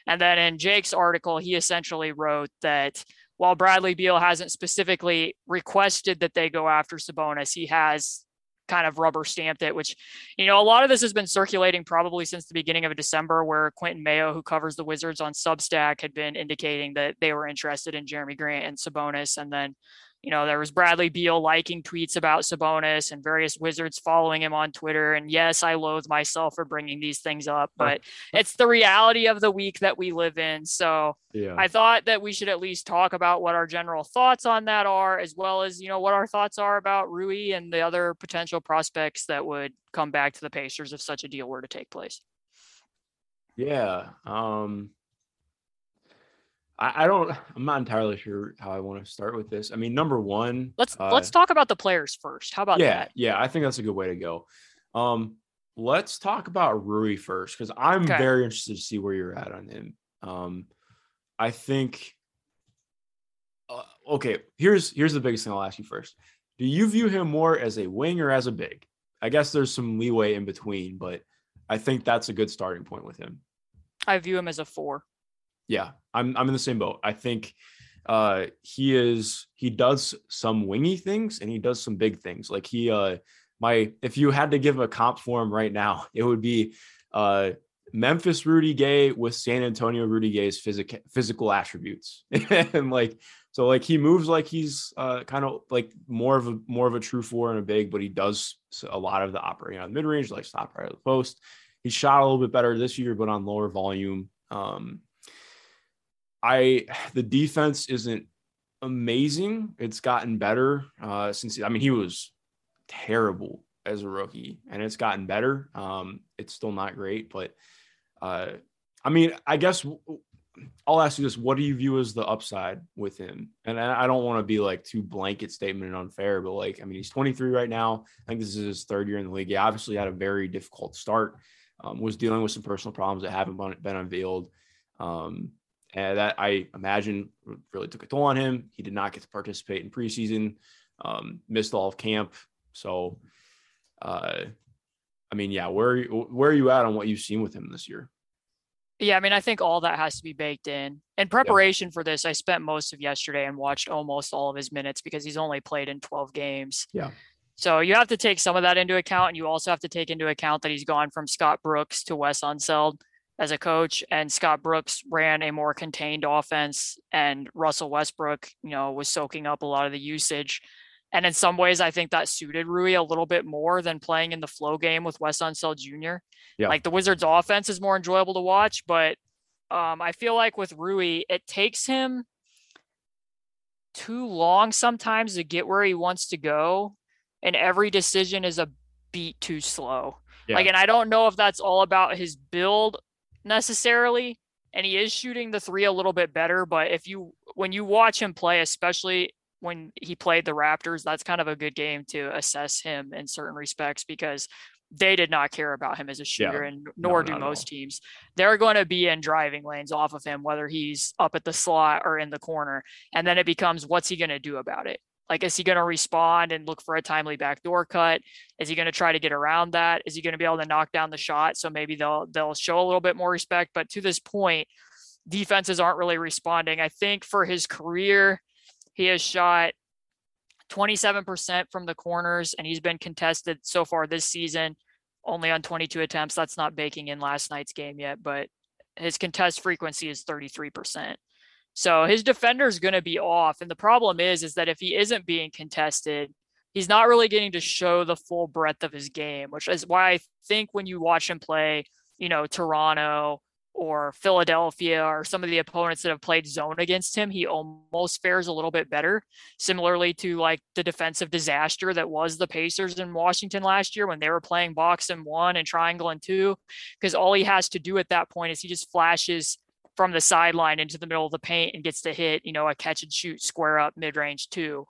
And then in Jake's article, he essentially wrote that while Bradley Beal hasn't specifically requested that they go after Sabonis, he has kind of rubber stamped it, which, you know, a lot of this has been circulating probably since the beginning of December, where Quentin Mayo, who covers the Wizards on Substack, had been indicating that they were interested in Jerami Grant and Sabonis. And then you know, there was Bradley Beal liking tweets about Sabonis and various Wizards following him on Twitter. And yes, I loathe myself for bringing these things up, but it's the reality of the week that we live in. So yeah. I thought that we should at least talk about what our general thoughts on that are, as well as, you know, what our thoughts are about Rui and the other potential prospects that would come back to the Pacers if such a deal were to take place. Yeah. Um, I, I don't. [SIGHS] I'm not entirely sure how I want to start with this. I mean, number one, let's uh, let's talk about the players first. How about yeah, that? Yeah, I think that's a good way to go. Um, let's talk about Rui first because I'm okay. very interested to see where you're at on him. Um, I think. Uh, okay, here's here's the biggest thing I'll ask you first. Do you view him more as a wing or as a big? I guess there's some leeway in between, but I think that's a good starting point with him. I view him as a four. Yeah, I'm I'm in the same boat. I think uh he is he does some wingy things and he does some big things. Like he uh my if you had to give him a comp for him right now, [LAUGHS] it would be uh Memphis Rudy Gay with San Antonio Rudy Gay's physical physical attributes. [LAUGHS] and like so like he moves like he's uh kind of like more of a more of a true four and a big, but he does a lot of the operating on mid range, like stop right at the post. He shot a little bit better this year, but on lower volume. Um I [SIGHS] the defense isn't amazing. It's gotten better uh, since I mean he was terrible as a rookie, and it's gotten better. Um, it's still not great, but uh, I mean, I guess I'll ask you this: What do you view as the upside with him? And I don't want to be like too blanket statement and unfair, but like, I mean, he's 23 right now. I think this is his third year in the league. He obviously had a very difficult start. Um, was dealing with some personal problems that haven't been unveiled. Um, and that I imagine really took a toll on him. He did not get to participate in preseason, um, missed all of camp. So, uh, I mean, yeah, where where are you at on what you've seen with him this year? Yeah, I mean, I think all that has to be baked in. In preparation for this, I spent most of yesterday and watched almost all of his minutes because he's only played in 12 games. Yeah. So you have to take some of that into account, and you also have to take into account that he's gone from Scott Brooks to Wes Unseld as a coach, and Scott Brooks ran a more contained offense, and Russell Westbrook, you know, was soaking up a lot of the usage. And in some ways, I think that suited Rui a little bit more than playing in the flow game with Wes Unseld Jr. Yeah. Like the Wizards' offense is more enjoyable to watch, but um, I feel like with Rui, it takes him too long sometimes to get where he wants to go, and every decision is a beat too slow. Yeah. Like, and I don't know if that's all about his build necessarily. And he is shooting the three a little bit better. But if you, when you watch him play, especially when he played the Raptors, that's kind of a good game to assess him in certain respects because they did not care about him as a shooter, yeah. and nor no, do most teams. They're going to be in driving lanes off of him, whether he's up at the slot or in the corner. And then it becomes what's he going to do about it? Like, is he going to respond and look for a timely backdoor cut? Is he going to try to get around that? Is he going to be able to knock down the shot? So maybe they'll they'll show a little bit more respect. But to this point, defenses aren't really responding. I think for his career, he has shot 27% from the corners, and he's been contested so far this season only on 22 attempts. That's not baking in last night's game yet, but his contest frequency is 33%. So his defender is going to be off. And the problem is, is that if he isn't being contested, he's not really getting to show the full breadth of his game, which is why I think when you watch him play, you know, Toronto or Philadelphia or some of the opponents that have played zone against him, he almost fares a little bit better. Similarly to like the defensive disaster that was the Pacers in Washington last year when they were playing box and one and triangle and two, because all he has to do at that point is he just flashes from the sideline into the middle of the paint and gets to hit, you know, a catch and shoot square up mid range too.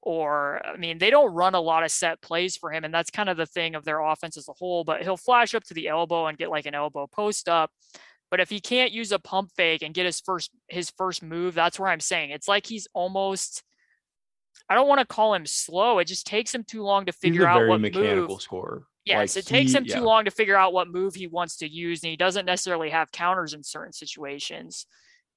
Or, I mean, they don't run a lot of set plays for him. And that's kind of the thing of their offense as a whole, but he'll flash up to the elbow and get like an elbow post up. But if he can't use a pump fake and get his first his first move, that's where I'm saying it's like he's almost I don't want to call him slow. It just takes him too long to figure out what mechanical move. scorer. Yes, like it takes him yeah. too long to figure out what move he wants to use, and he doesn't necessarily have counters in certain situations.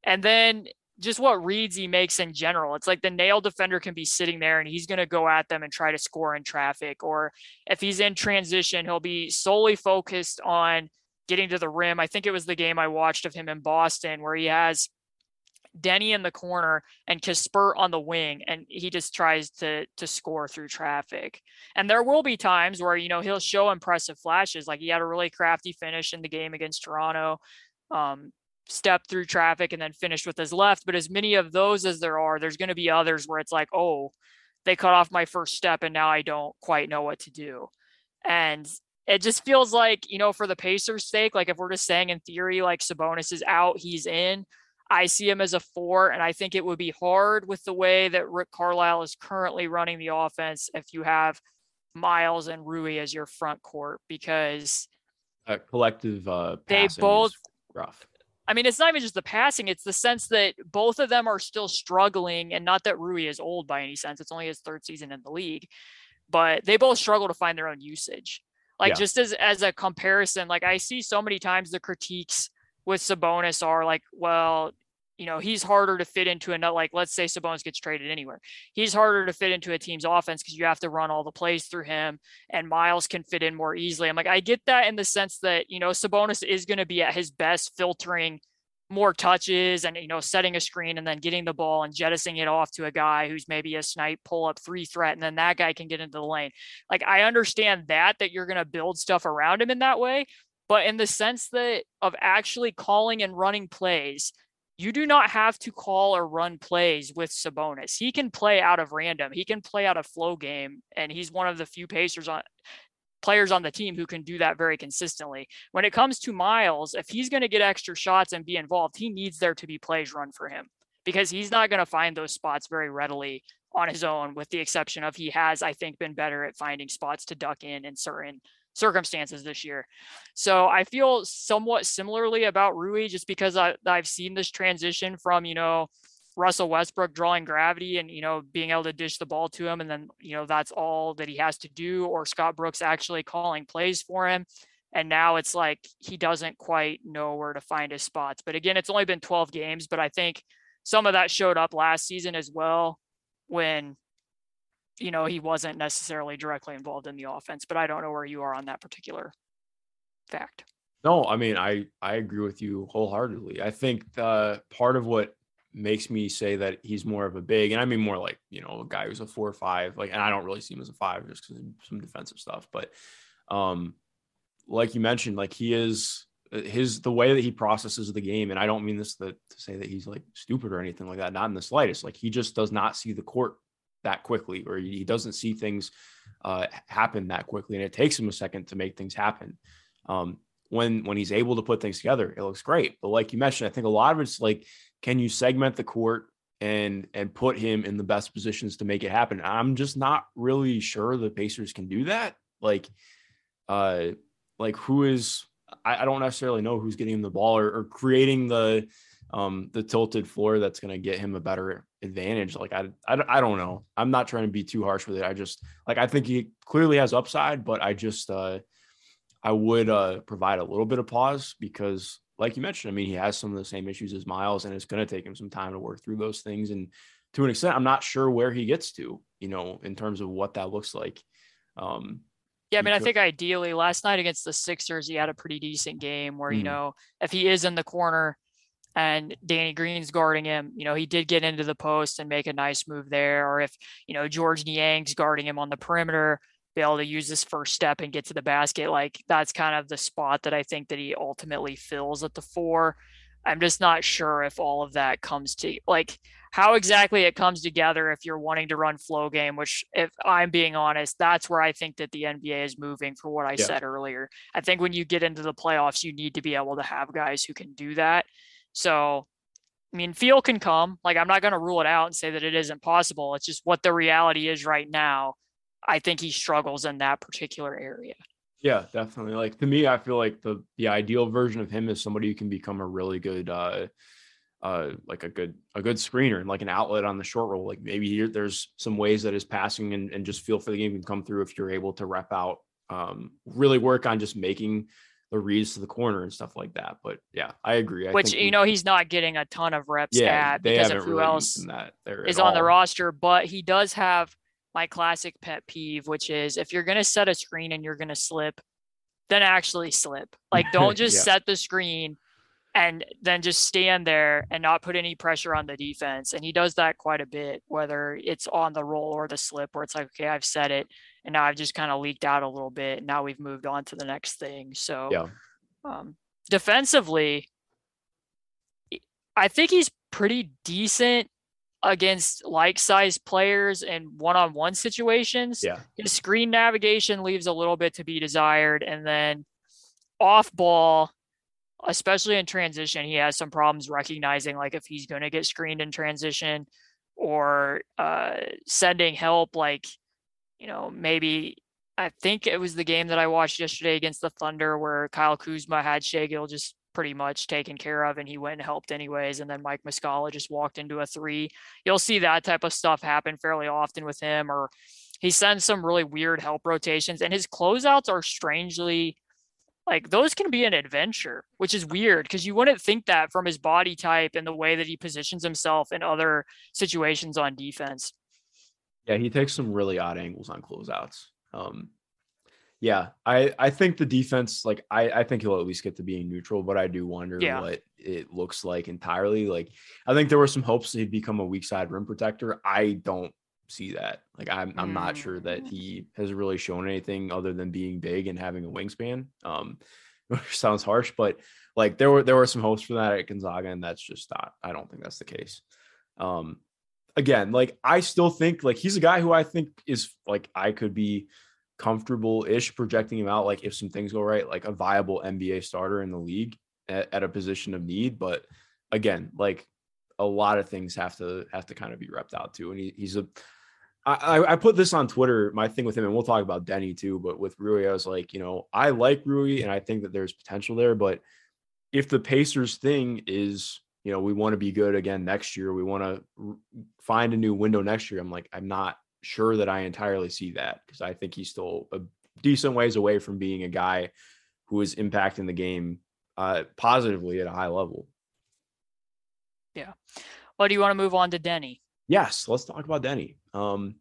And then just what reads he makes in general. It's like the nail defender can be sitting there and he's going to go at them and try to score in traffic. Or if he's in transition, he'll be solely focused on getting to the rim. I think it was the game I watched of him in Boston where he has Deni in the corner and Kispert on the wing, and he just tries to to score through traffic. And there will be times where you know he'll show impressive flashes, like he had a really crafty finish in the game against Toronto, um, stepped through traffic and then finished with his left. But as many of those as there are, there's going to be others where it's like, oh, they cut off my first step, and now I don't quite know what to do. And it just feels like you know for the Pacers' sake, like if we're just saying in theory, like Sabonis is out, he's in I see him as a four, and I think it would be hard with the way that Rick Carlisle is currently running the offense if you have Miles and Rui as your front court because a collective uh they both rough. I mean, it's not even just the passing, it's the sense that both of them are still struggling, and not that Rui is old by any sense. It's only his third season in the league, but they both struggle to find their own usage. Like Yeah. just as as a comparison, like I see so many times the critiques with Sabonis are like, well, you know, he's harder to fit into a nut. like let's say Sabonis gets traded anywhere. He's harder to fit into a team's offense because you have to run all the plays through him and Miles can fit in more easily. I'm like, I get that in the sense that, you know, Sabonis is going to be at his best filtering more touches and you know setting a screen and then getting the ball and jettisoning it off to a guy who's maybe a snipe pull up three threat and then that guy can get into the lane. Like I understand that that you're going to build stuff around him in that way, but in the sense that of actually calling and running plays, you do not have to call or run plays with Sabonis. He can play out of random. He can play out of flow game and he's one of the few Pacers on players on the team who can do that very consistently. When it comes to Miles, if he's going to get extra shots and be involved, he needs there to be plays run for him because he's not going to find those spots very readily on his own, with the exception of he has, I think, been better at finding spots to duck in in certain circumstances this year. So I feel somewhat similarly about Rui just because I, I've seen this transition from, you know, Russell Westbrook drawing gravity and you know being able to dish the ball to him and then you know that's all that he has to do or Scott Brooks actually calling plays for him and now it's like he doesn't quite know where to find his spots but again it's only been 12 games but I think some of that showed up last season as well when you know he wasn't necessarily directly involved in the offense but I don't know where you are on that particular fact No, I mean, I I agree with you wholeheartedly. I think the, part of what makes me say that he's more of a big, and I mean more like you know a guy who's a four or five, like, and I don't really see him as a five just because some defensive stuff, but um, like you mentioned, like he is uh, his the way that he processes the game, and I don't mean this to, to say that he's like stupid or anything like that, not in the slightest. Like he just does not see the court that quickly, or he doesn't see things uh, happen that quickly, and it takes him a second to make things happen. Um, when when he's able to put things together, it looks great. But like you mentioned, I think a lot of it's like, can you segment the court and and put him in the best positions to make it happen? I'm just not really sure the Pacers can do that. Like, uh, like who is I, I don't necessarily know who's getting him the ball or, or creating the um the tilted floor that's going to get him a better advantage like I, I i don't know i'm not trying to be too harsh with it i just like i think he clearly has upside but i just uh I would uh, provide a little bit of pause because, like you mentioned, I mean, he has some of the same issues as Miles, and it's going to take him some time to work through those things. And to an extent, I'm not sure where he gets to, you know, in terms of what that looks like. Um, Yeah, I mean, I think ideally last night against the Sixers, he had a pretty decent game where, you Mhm. know, if he is in the corner and Danny Green's guarding him, you know, he did get into the post and make a nice move there. Or if, you know, Georges Niang's guarding him on the perimeter, be able to use this first step and get to the basket. Like that's kind of the spot that I think that he ultimately fills at the four. I'm just not sure if all of that comes to like how exactly it comes together if you're wanting to run flow game, which if I'm being honest, that's where I think that the NBA is moving for what I Yeah. said earlier. I think when you get into the playoffs, you need to be able to have guys who can do that. So I mean, feel can come. Like I'm not going to rule it out and say that it isn't possible. It's just what the reality is right now. I think he struggles in that particular area. Yeah, definitely. Like to me, I feel like the the ideal version of him is somebody who can become a really good uh uh like a good a good screener and like an outlet on the short roll. Like maybe here there's some ways that his passing and, and just feel for the game can come through if you're able to rep out um really work on just making the reads to the corner and stuff like that. But yeah, I agree. I Which you we- know he's not getting a ton of reps yeah, at they because of who really else used him that there is on the roster, but he does have my classic pet peeve, which is if you're going to set a screen and you're going to slip, then actually slip. [LAUGHS] Like, don't just Yeah. set the screen and then just stand there and not put any pressure on the defense. And he does that quite a bit, whether it's on the roll or the slip, where it's like, okay, I've set it and now I've just kind of leaked out a little bit. Now we've moved on to the next thing. So, Yeah. um, defensively, I think he's pretty decent against like sized players and one on one situations. Yeah. His screen navigation leaves a little bit to be desired. And then off ball, especially in transition, he has some problems recognizing like if he's going to get screened in transition or uh, sending help, like, you know, maybe I think it was the game that I watched yesterday against the Thunder where Kyle Kuzma had Shea Gill just pretty much taken care of and he went and helped anyways. And then Mike Muscala just walked into a three. You'll see that type of stuff happen fairly often with him or He sends some really weird help rotations, and his closeouts are strangely like those can be an adventure, which is weird because you wouldn't think that from his body type and the way that he positions himself in other situations on defense. Yeah, he takes some really odd angles on closeouts. Um, yeah, I I think the defense, like I I think he'll at least get to being neutral, but I do wonder Yeah. what it looks like entirely. Like I think there were some hopes that he'd become a weak side rim protector. I don't see that. Like I'm I'm not sure that Mm. he has really shown anything other than being big and having a wingspan. Um, [LAUGHS] which sounds harsh, but like there were there were some hopes for that at Gonzaga, and that's just not. I don't think that's the case. Um, again, like I still think like he's a guy who I think is like I could be comfortable ish projecting him out. Like if some things go right, like a viable NBA starter in the league at, at a position of need. But again, like a lot of things have to have to kind of be repped out too. And he, he's a I, I I put this on Twitter, my thing with him, and we'll talk about Deni too. But with Rui, I was like, you know, I like Rui and I think that there's potential there. But if the Pacers thing is, you know, we want to be good again next year, we want to find a new window next year. I'm like, I'm not sure that I entirely see that because I think he's still a decent ways away from being a guy who is impacting the game uh, positively at a high level. Yeah. Well, do you want to move on to Deni? Yes, let's talk about Deni. Um,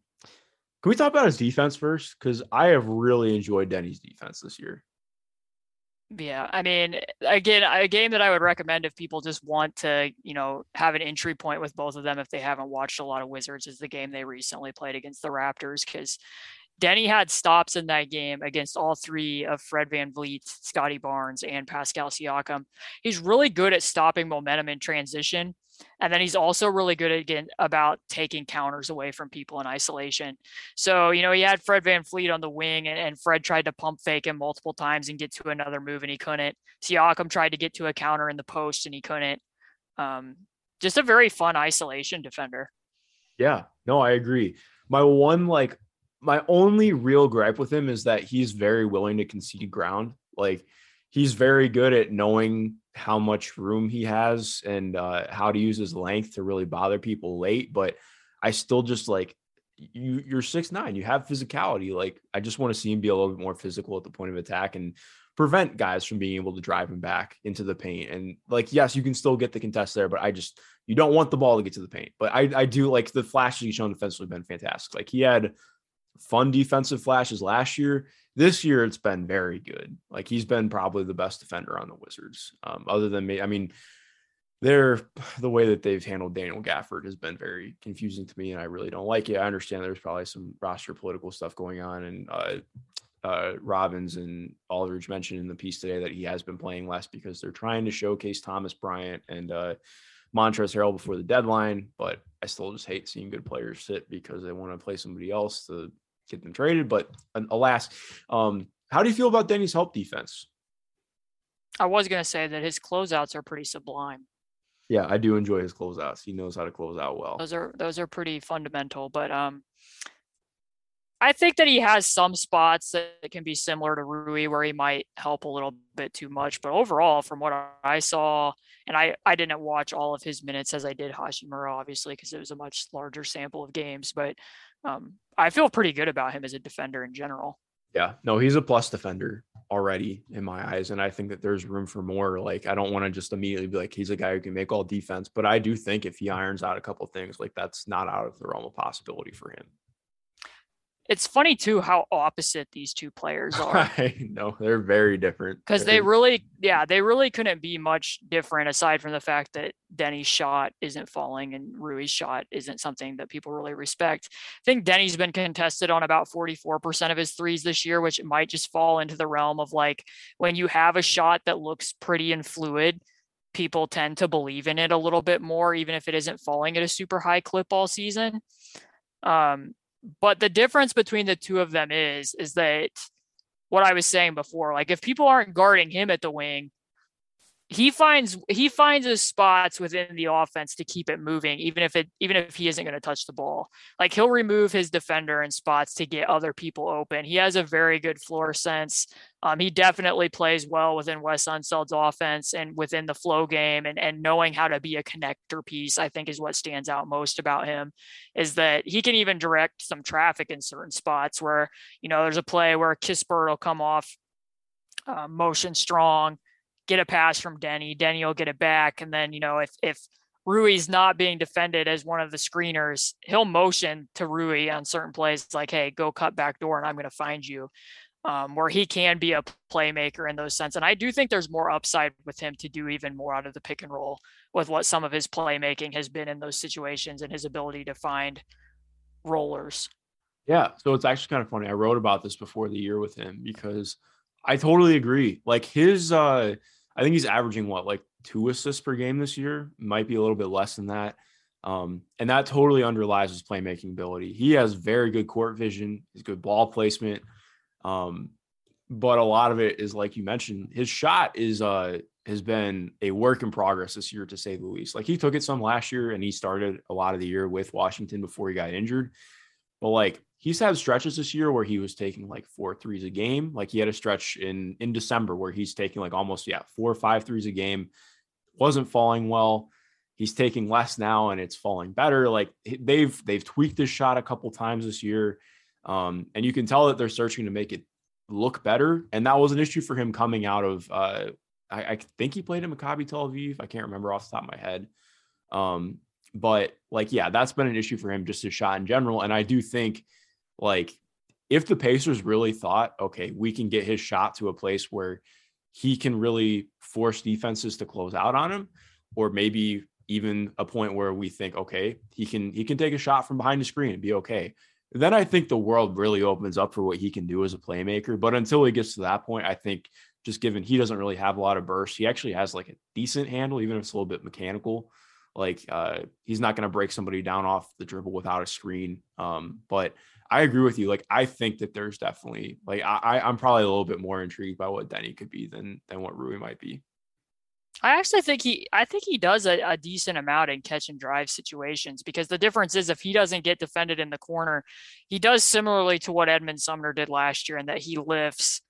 can we talk about his defense first? Because I have really enjoyed Deni's defense this year. Yeah, I mean, again, a game that I would recommend if people just want to, you know, have an entry point with both of them if they haven't watched a lot of Wizards is the game they recently played against the Raptors because Deni had stops in that game against all three of Fred Van Vliet, Scottie Barnes, and Pascal Siakam. He's really good at stopping momentum in transition. And then he's also really good again about taking counters away from people in isolation. So, you know, he had Fred VanVleet on the wing and, and Fred tried to pump fake him multiple times and get to another move and he couldn't. Siakam tried to get to a counter in the post and he couldn't. Um, just a very fun isolation defender. Yeah, no, I agree. My one like my only real gripe with him is that he's very willing to concede ground. Like he's very good at knowing how much room he has and uh, how to use his length to really bother people late. But I still just like you. You're six nine. You have physicality. Like I just want to see him be a little bit more physical at the point of attack and prevent guys from being able to drive him back into the paint. And like, yes, you can still get the contest there, but I just you don't want the ball to get to the paint. But I I do like the flashes he's shown defensively been fantastic. Like he had fun defensive flashes last year. This year, it's been very good. Like he's been probably the best defender on the Wizards. Um, other than me, I mean, they're [SIGHS] the way that they've handled Daniel Gafford has been very confusing to me, and I really don't like it. I understand there's probably some roster political stuff going on, and uh, uh, Robbins and Aldridge mentioned in the piece today that he has been playing less because they're trying to showcase Thomas Bryant and uh, Montrezl Harrell before the deadline. But I still just hate seeing good players sit because they want to play somebody else to get them traded. But alas, um, how do you feel about Deni's help defense? I was going to say that his closeouts are pretty sublime. Yeah, I do enjoy his closeouts. He knows how to close out well. Those are those are pretty fundamental, but um I think that he has some spots that can be similar to Rui where he might help a little bit too much, but overall from what I saw and I I didn't watch all of his minutes as I did Hachimura obviously because it was a much larger sample of games, but um I feel pretty good about him as a defender in general. Yeah, no, he's a plus defender already in my eyes. And I think that there's room for more. Like, I don't want to just immediately be like, he's a guy who can make all defense. But I do think if he irons out a couple things, like that's not out of the realm of possibility for him. It's funny too how opposite these two players [LAUGHS] are. I know they're very different. because they really yeah they really couldn't be much different aside from the fact that deni's shot isn't falling and rui's shot isn't something that people really respect i think denny's been contested on about 44% of his threes this year which might just fall into the realm of like when you have a shot that looks pretty and fluid people tend to believe in it a little bit more even if it isn't falling at a super high clip all season um, but the difference between the two of them is is that what I was saying before. Like if people aren't guarding him at the wing, he finds he finds his spots within the offense to keep it moving even if it even if he isn't going to touch the ball. Like he'll remove his defender in spots to get other people open. He has a very good floor sense. Um, he definitely plays well within wes unseld's offense and within the flow game and, and knowing how to be a connector piece i think is what stands out most about him is that he can even direct some traffic in certain spots where you know there's a play where Kispert will come off uh, motion strong get a pass from Deni. Deni will get it back. And then, you know, if if Rui's not being defended as one of the screeners, he'll motion to Rui on certain plays like, hey, go cut back door and I'm going to find you. Um, where he can be a playmaker in those sense. And I do think there's more upside with him to do even more out of the pick and roll with what some of his playmaking has been in those situations and his ability to find rollers. Yeah. So it's actually kind of funny. I wrote about this before the year with him because I totally agree. Like his uh I think he's averaging what like two assists per game this year, might be a little bit less than that. Um, and that totally underlies his playmaking ability. He has very good court vision, his good ball placement. Um, but a lot of it is like you mentioned, his shot is uh has been a work in progress this year to say the least. Like he took it some last year and he started a lot of the year with Washington before he got injured. But like he's had stretches this year where he was taking like four threes a game. Like he had a stretch in in December where he's taking like almost yeah four or five threes a game. Wasn't falling well. He's taking less now and it's falling better. Like they've they've tweaked his shot a couple times this year, um, and you can tell that they're searching to make it look better. And that was an issue for him coming out of. Uh, I, I think he played in Maccabi Tel Aviv. I can't remember off the top of my head. Um, but like, yeah, that's been an issue for him, just his shot in general. And I do think, like, if the Pacers really thought, okay, we can get his shot to a place where he can really force defenses to close out on him, or maybe even a point where we think, okay, he can he can take a shot from behind the screen and be okay. Then I think the world really opens up for what he can do as a playmaker. But until he gets to that point, I think just given he doesn't really have a lot of burst, he actually has like a decent handle, even if it's a little bit mechanical. Like uh, he's not going to break somebody down off the dribble without a screen. Um, but I agree with you. Like I think that there's definitely like I, I'm probably a little bit more intrigued by what Deni could be than than what Rui might be. I actually think he I think he does a, a, decent amount in catch and drive situations because the difference is if he doesn't get defended in the corner, he does similarly to what Edmond Sumner did last year in that he lifts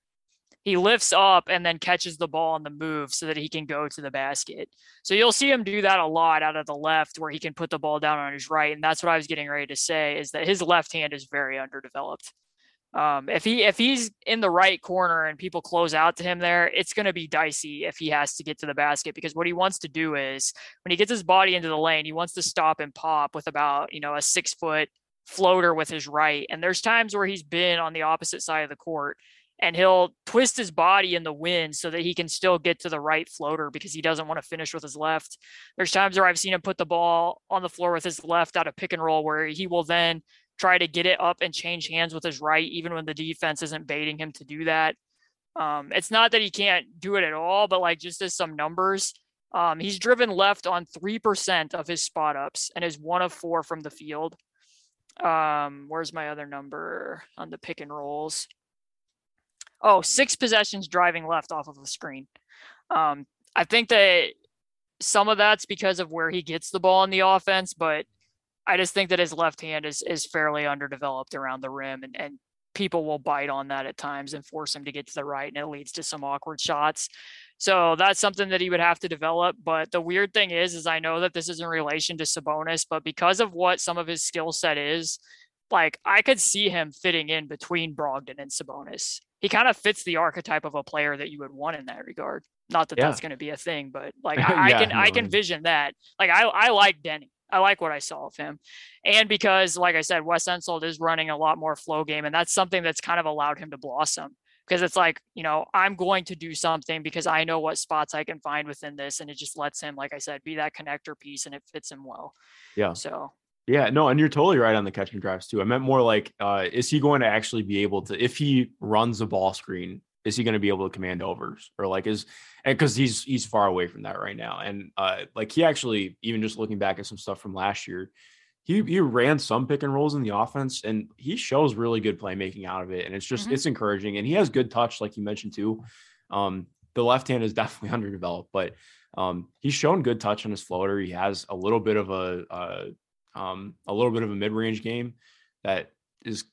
he lifts up and then catches the ball on the move so that he can go to the basket. So you'll see him do that a lot out of the left where he can put the ball down on his right. And that's what I was getting ready to say is that his left hand is very underdeveloped. Um, if he if he's in the right corner and people close out to him there, it's going to be dicey if he has to get to the basket because what he wants to do is when he gets his body into the lane, he wants to stop and pop with about you know a six foot floater with his right. And there's times where he's been on the opposite side of the court and he'll twist his body in the wind so that he can still get to the right floater because he doesn't want to finish with his left. There's times where I've seen him put the ball on the floor with his left out of pick and roll where he will then try to get it up and change hands with his right, even when the defense isn't baiting him to do that. Um, it's not that he can't do it at all, but like just as some numbers, um, he's driven left on 3% of his spot ups and is one of four from the field. Um, where's my other number on the pick and rolls? Oh, six possessions driving left off of the screen. Um, I think that some of that's because of where he gets the ball in the offense, but I just think that his left hand is is fairly underdeveloped around the rim, and, and people will bite on that at times and force him to get to the right, and it leads to some awkward shots. So that's something that he would have to develop. But the weird thing is, is I know that this is in relation to Sabonis, but because of what some of his skill set is, like I could see him fitting in between Brogdon and Sabonis he kind of fits the archetype of a player that you would want in that regard. Not that yeah. that's going to be a thing, but like [LAUGHS] I, yeah, I can no, I can vision that. Like I I like Deni. I like what I saw of him, and because like I said, Wes Unseld is running a lot more flow game, and that's something that's kind of allowed him to blossom. Because it's like you know I'm going to do something because I know what spots I can find within this, and it just lets him, like I said, be that connector piece, and it fits him well. Yeah. So yeah, no, and you're totally right on the catch and drives too. I meant more like, uh, is he going to actually be able to, if he runs a ball screen, is he going to be able to command overs or like is, and because he's he's far away from that right now, and uh, like he actually even just looking back at some stuff from last year, he he ran some pick and rolls in the offense, and he shows really good playmaking out of it, and it's just mm-hmm. it's encouraging, and he has good touch, like you mentioned too. Um, the left hand is [LAUGHS] definitely underdeveloped, but um, he's shown good touch on his floater. He has a little bit of a, a um, a little bit of a mid range game that is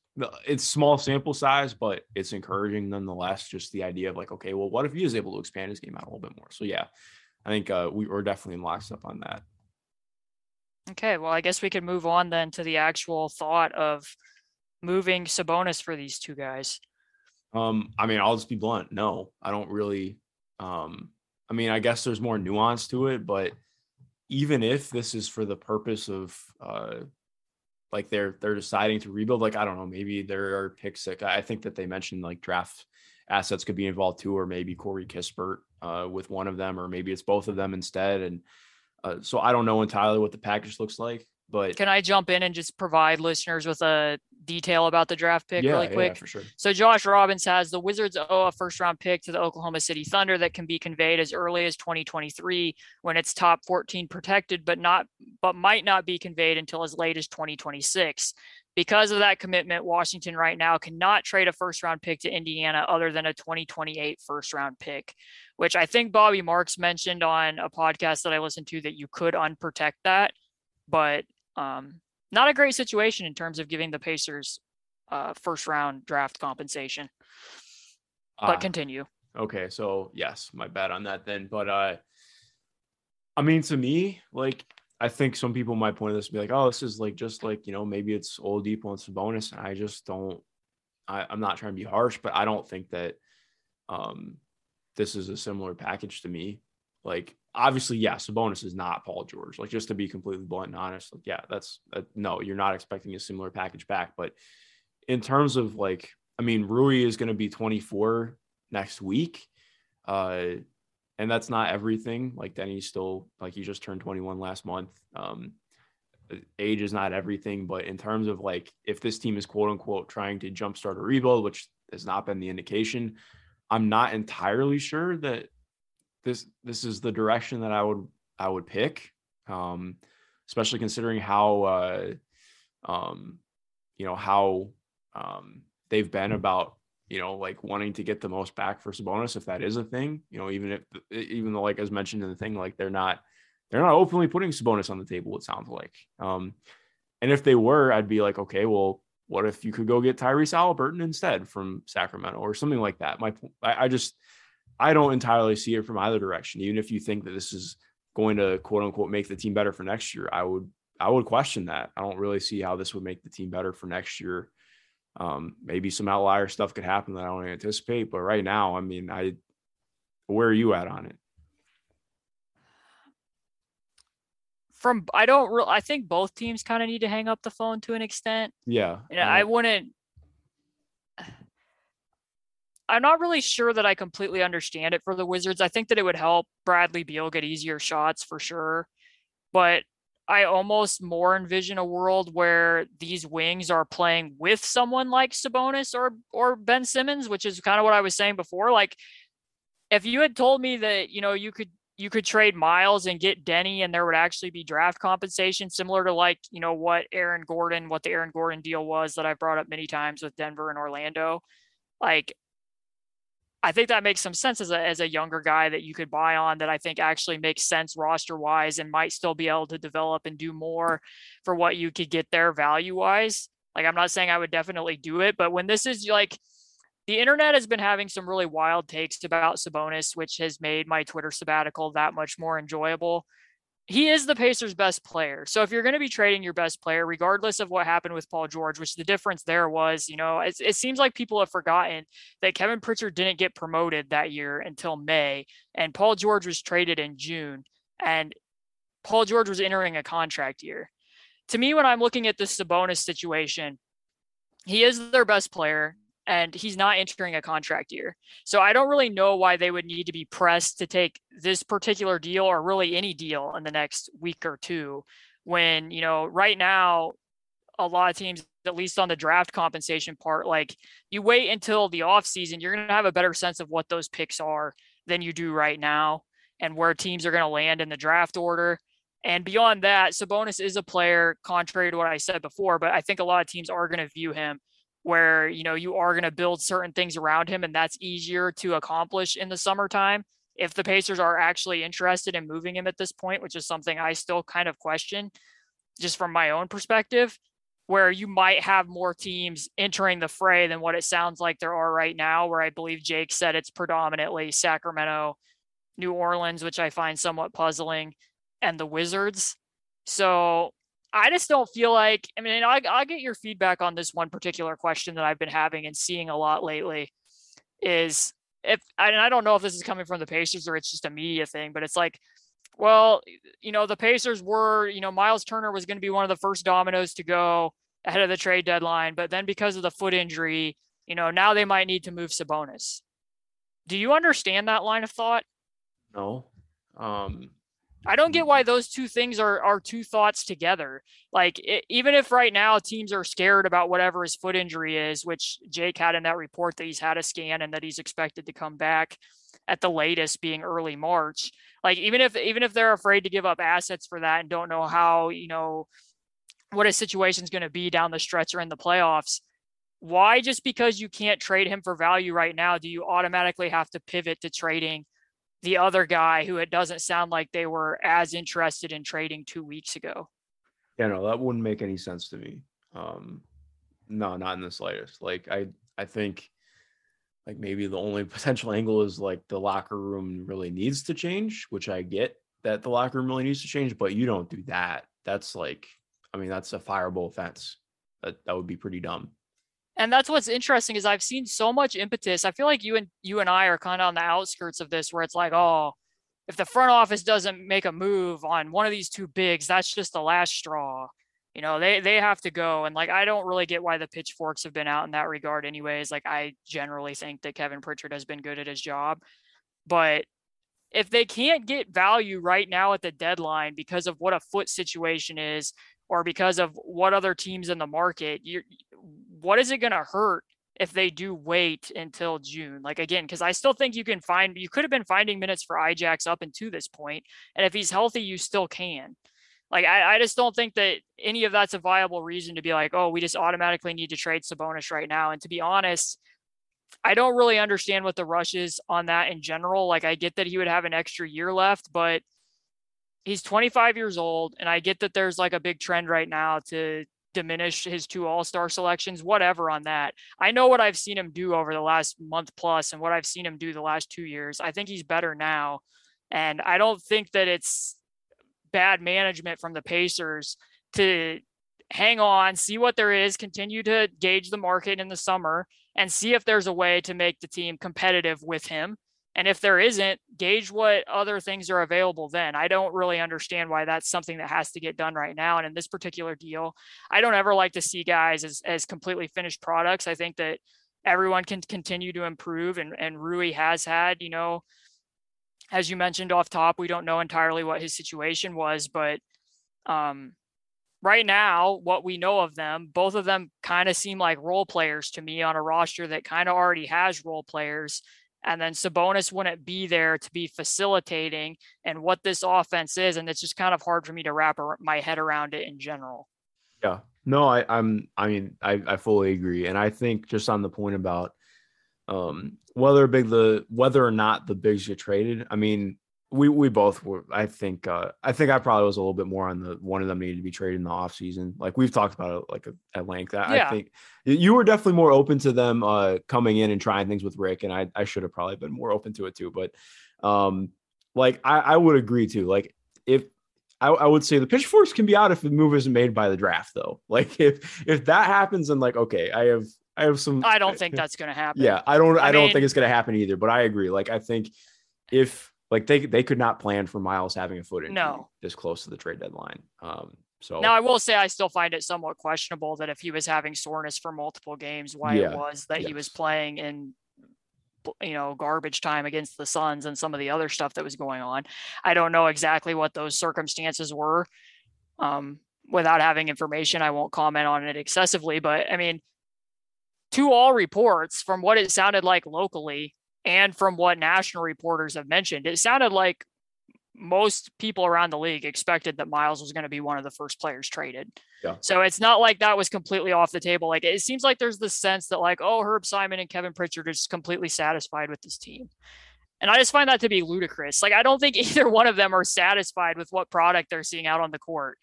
it's small sample size, but it's encouraging nonetheless. Just the idea of like, okay, well, what if he is able to expand his game out a little bit more? So yeah, I think uh, we were definitely in lockstep on that. Okay, well, I guess we could move on then to the actual thought of moving Sabonis for these two guys. Um, I mean, I'll just be blunt. No, I don't really. Um, I mean, I guess there's more nuance to it, but even if this is for the purpose of uh, like they're they're deciding to rebuild, like I don't know, maybe there are picks that I think that they mentioned like draft assets could be involved too, or maybe Corey Kispert uh, with one of them, or maybe it's both of them instead. And uh, so I don't know entirely what the package looks like. But can I jump in and just provide listeners with a detail about the draft pick yeah, really quick? Yeah, for sure. So Josh Robbins has the Wizards owe a first round pick to the Oklahoma City Thunder that can be conveyed as early as 2023 when it's top 14 protected, but not but might not be conveyed until as late as 2026. Because of that commitment, Washington right now cannot trade a first round pick to Indiana other than a 2028 first round pick, which I think Bobby Marks mentioned on a podcast that I listened to that you could unprotect that. But um, not a great situation in terms of giving the Pacers uh, first round draft compensation. But Ah, continue. Okay, so yes, my bad on that then. But uh I mean to me, like I think some people might point to this and be like, oh, this is like just like, you know, maybe it's Oladipo and Sabonis. And I just don't I, I'm not trying to be harsh, but I don't think that um this is a similar package to me. Like obviously, yeah, Sabonis is not Paul George. Like just to be completely blunt and honest, like yeah, that's uh, no, you're not expecting a similar package back. But in terms of like, I mean, Rui is going to be 24 next week, uh, and that's not everything. Like he's still like he just turned 21 last month. Um, age is not everything, but in terms of like if this team is quote unquote trying to jumpstart a rebuild, which has not been the indication, I'm not entirely sure that this this is the direction that I would I would pick, um, especially considering how uh, um, you know how um, they've been about you know like wanting to get the most back for Sabonis if that is a thing. You know, even if even though like as mentioned in the thing, like they're not they're not openly putting Sabonis on the table. It sounds like, um, and if they were, I'd be like, okay, well. What if you could go get Tyrese Halliburton instead from Sacramento or something like that? My, I, I just, I don't entirely see it from either direction. Even if you think that this is going to quote unquote make the team better for next year, I would I would question that. I don't really see how this would make the team better for next year. Um, maybe some outlier stuff could happen that I don't anticipate, but right now, I mean, I where are you at on it? From I don't real I think both teams kind of need to hang up the phone to an extent. Yeah, And I wouldn't. I'm not really sure that I completely understand it for the Wizards. I think that it would help Bradley Beal get easier shots for sure. But I almost more envision a world where these wings are playing with someone like Sabonis or or Ben Simmons, which is kind of what I was saying before. Like if you had told me that, you know, you could you could trade Miles and get Deni and there would actually be draft compensation similar to like, you know, what Aaron Gordon, what the Aaron Gordon deal was that I've brought up many times with Denver and Orlando. Like I think that makes some sense as a as a younger guy that you could buy on that I think actually makes sense roster wise and might still be able to develop and do more for what you could get there value wise. Like I'm not saying I would definitely do it, but when this is like the internet has been having some really wild takes about Sabonis, which has made my Twitter sabbatical that much more enjoyable. He is the Pacers' best player. So if you're going to be trading your best player, regardless of what happened with Paul George, which the difference there was, you know, it, it seems like people have forgotten that Kevin Pritchard didn't get promoted that year until May, and Paul George was traded in June, and Paul George was entering a contract year. To me, when I'm looking at this Sabonis situation, he is their best player and he's not entering a contract year. So I don't really know why they would need to be pressed to take this particular deal or really any deal in the next week or two when, you know, right now a lot of teams at least on the draft compensation part like you wait until the offseason you're going to have a better sense of what those picks are than you do right now and where teams are going to land in the draft order and beyond that Sabonis is a player contrary to what I said before but I think a lot of teams are going to view him where you know you are going to build certain things around him and that's easier to accomplish in the summertime if the Pacers are actually interested in moving him at this point, which is something I still kind of question just from my own perspective, where you might have more teams entering the fray than what it sounds like there are right now, where I believe Jake said it's predominantly Sacramento, New Orleans, which I find somewhat puzzling, and the Wizards. So I just don't feel like, I mean, I, I'll get your feedback on this one particular question that I've been having and seeing a lot lately is if and I don't know if this is coming from the Pacers or it's just a media thing, but it's like, well, you know, the Pacers were, you know, Miles Turner was going to be one of the first dominoes to go ahead of the trade deadline, but then because of the foot injury, you know, now they might need to move Sabonis. Do you understand that line of thought? No. Um I don't get why those two things are are two thoughts together. Like it, even if right now teams are scared about whatever his foot injury is, which Jake had in that report that he's had a scan and that he's expected to come back at the latest being early March. Like even if even if they're afraid to give up assets for that and don't know how, you know, what his situation is going to be down the stretch or in the playoffs, why just because you can't trade him for value right now do you automatically have to pivot to trading the other guy who it doesn't sound like they were as interested in trading two weeks ago. Yeah, no, that wouldn't make any sense to me. Um, no, not in the slightest. Like I, I think like maybe the only [LAUGHS] potential angle is like the locker room really needs to change, which I get that the locker room really needs to change, but you don't do that. That's like, I mean, that's a fireable offense. That that would be pretty dumb and that's what's interesting is I've seen so much impetus. I feel like you and you and I are kind of on the outskirts of this, where it's like, oh, if the front office doesn't make a move on one of these two bigs, that's just the last straw. You know, they they have to go. And like I don't really get why the pitchforks have been out in that regard, anyways. Like I generally think that Kevin Pritchard has been good at his job. But if they can't get value right now at the deadline because of what a foot situation is, or because of what other teams in the market, you what is it going to hurt if they do wait until June? Like again, because I still think you can find you could have been finding minutes for Ijax up until this point, and if he's healthy, you still can. Like I, I just don't think that any of that's a viable reason to be like, oh, we just automatically need to trade Sabonis right now. And to be honest, I don't really understand what the rush is on that in general. Like I get that he would have an extra year left, but he's 25 years old, and I get that there's like a big trend right now to diminish his two all-star selections whatever on that. I know what i've seen him do over the last month plus and what i've seen him do the last two years. I think he's better now. And i don't think that it's bad management from the pacers to hang on see what there is continue to gauge the market in the summer and see if there's a way to make the team competitive with him and if there isn't, gauge what other things are available then. I don't really understand why that's something that has to get done right now. And in this particular deal, I don't ever like to see guys as, as completely finished products. I think that everyone can continue to improve and, and Rui has had, you know, as you mentioned off top, we don't know entirely what his situation was, but um, right now, what we know of them, both of them kind of seem like role players to me on a roster that kind of already has role players and then Sabonis wouldn't be there to be facilitating and what this offense is. And it's just kind of hard for me to wrap my head around it in general. Yeah, no, I, I'm, I mean, I, I fully agree. And I think just on the point about um, whether big the, whether or not the bigs get traded, I mean, we we both were i think uh i think i probably was a little bit more on the one of them needed to be traded in the off season. Like we've talked about it like at length. I, yeah. I, think you were definitely more open to them uh coming in and trying things with rick and i i should have probably been more open to it too but um like i i would agree too like if I, I would say the pitchforks can be out if the move isn't made by the draft though. [LAUGHS] Like if if that happens and like okay i have i have some i don't [LAUGHS] think that's going to happen. Yeah i don't i, I don't think it's going to happen either but i agree. Like i think if like they they could not plan for Miles having a foot injury no. this close to the trade deadline. Um, so now I will say I still find it somewhat questionable that if he was having soreness for multiple games, why yeah, it was that yes. he was playing in you know garbage time against the Suns and some of the other stuff that was going on. I don't know exactly what those circumstances were. Um, without having information, I won't comment on it excessively. But I mean, to all reports, from what it sounded like locally, and from what national reporters have mentioned, it sounded like most people around the league expected that Miles was going to be one of the first players traded. Yeah. So it's not like that was completely off the table. Like it seems like there's this sense that like, oh, Herb Simon and Kevin Pritchard are just completely satisfied with this team. And I just find that to be ludicrous. Like I don't think [LAUGHS] either one of them are satisfied with what product they're seeing out on the court.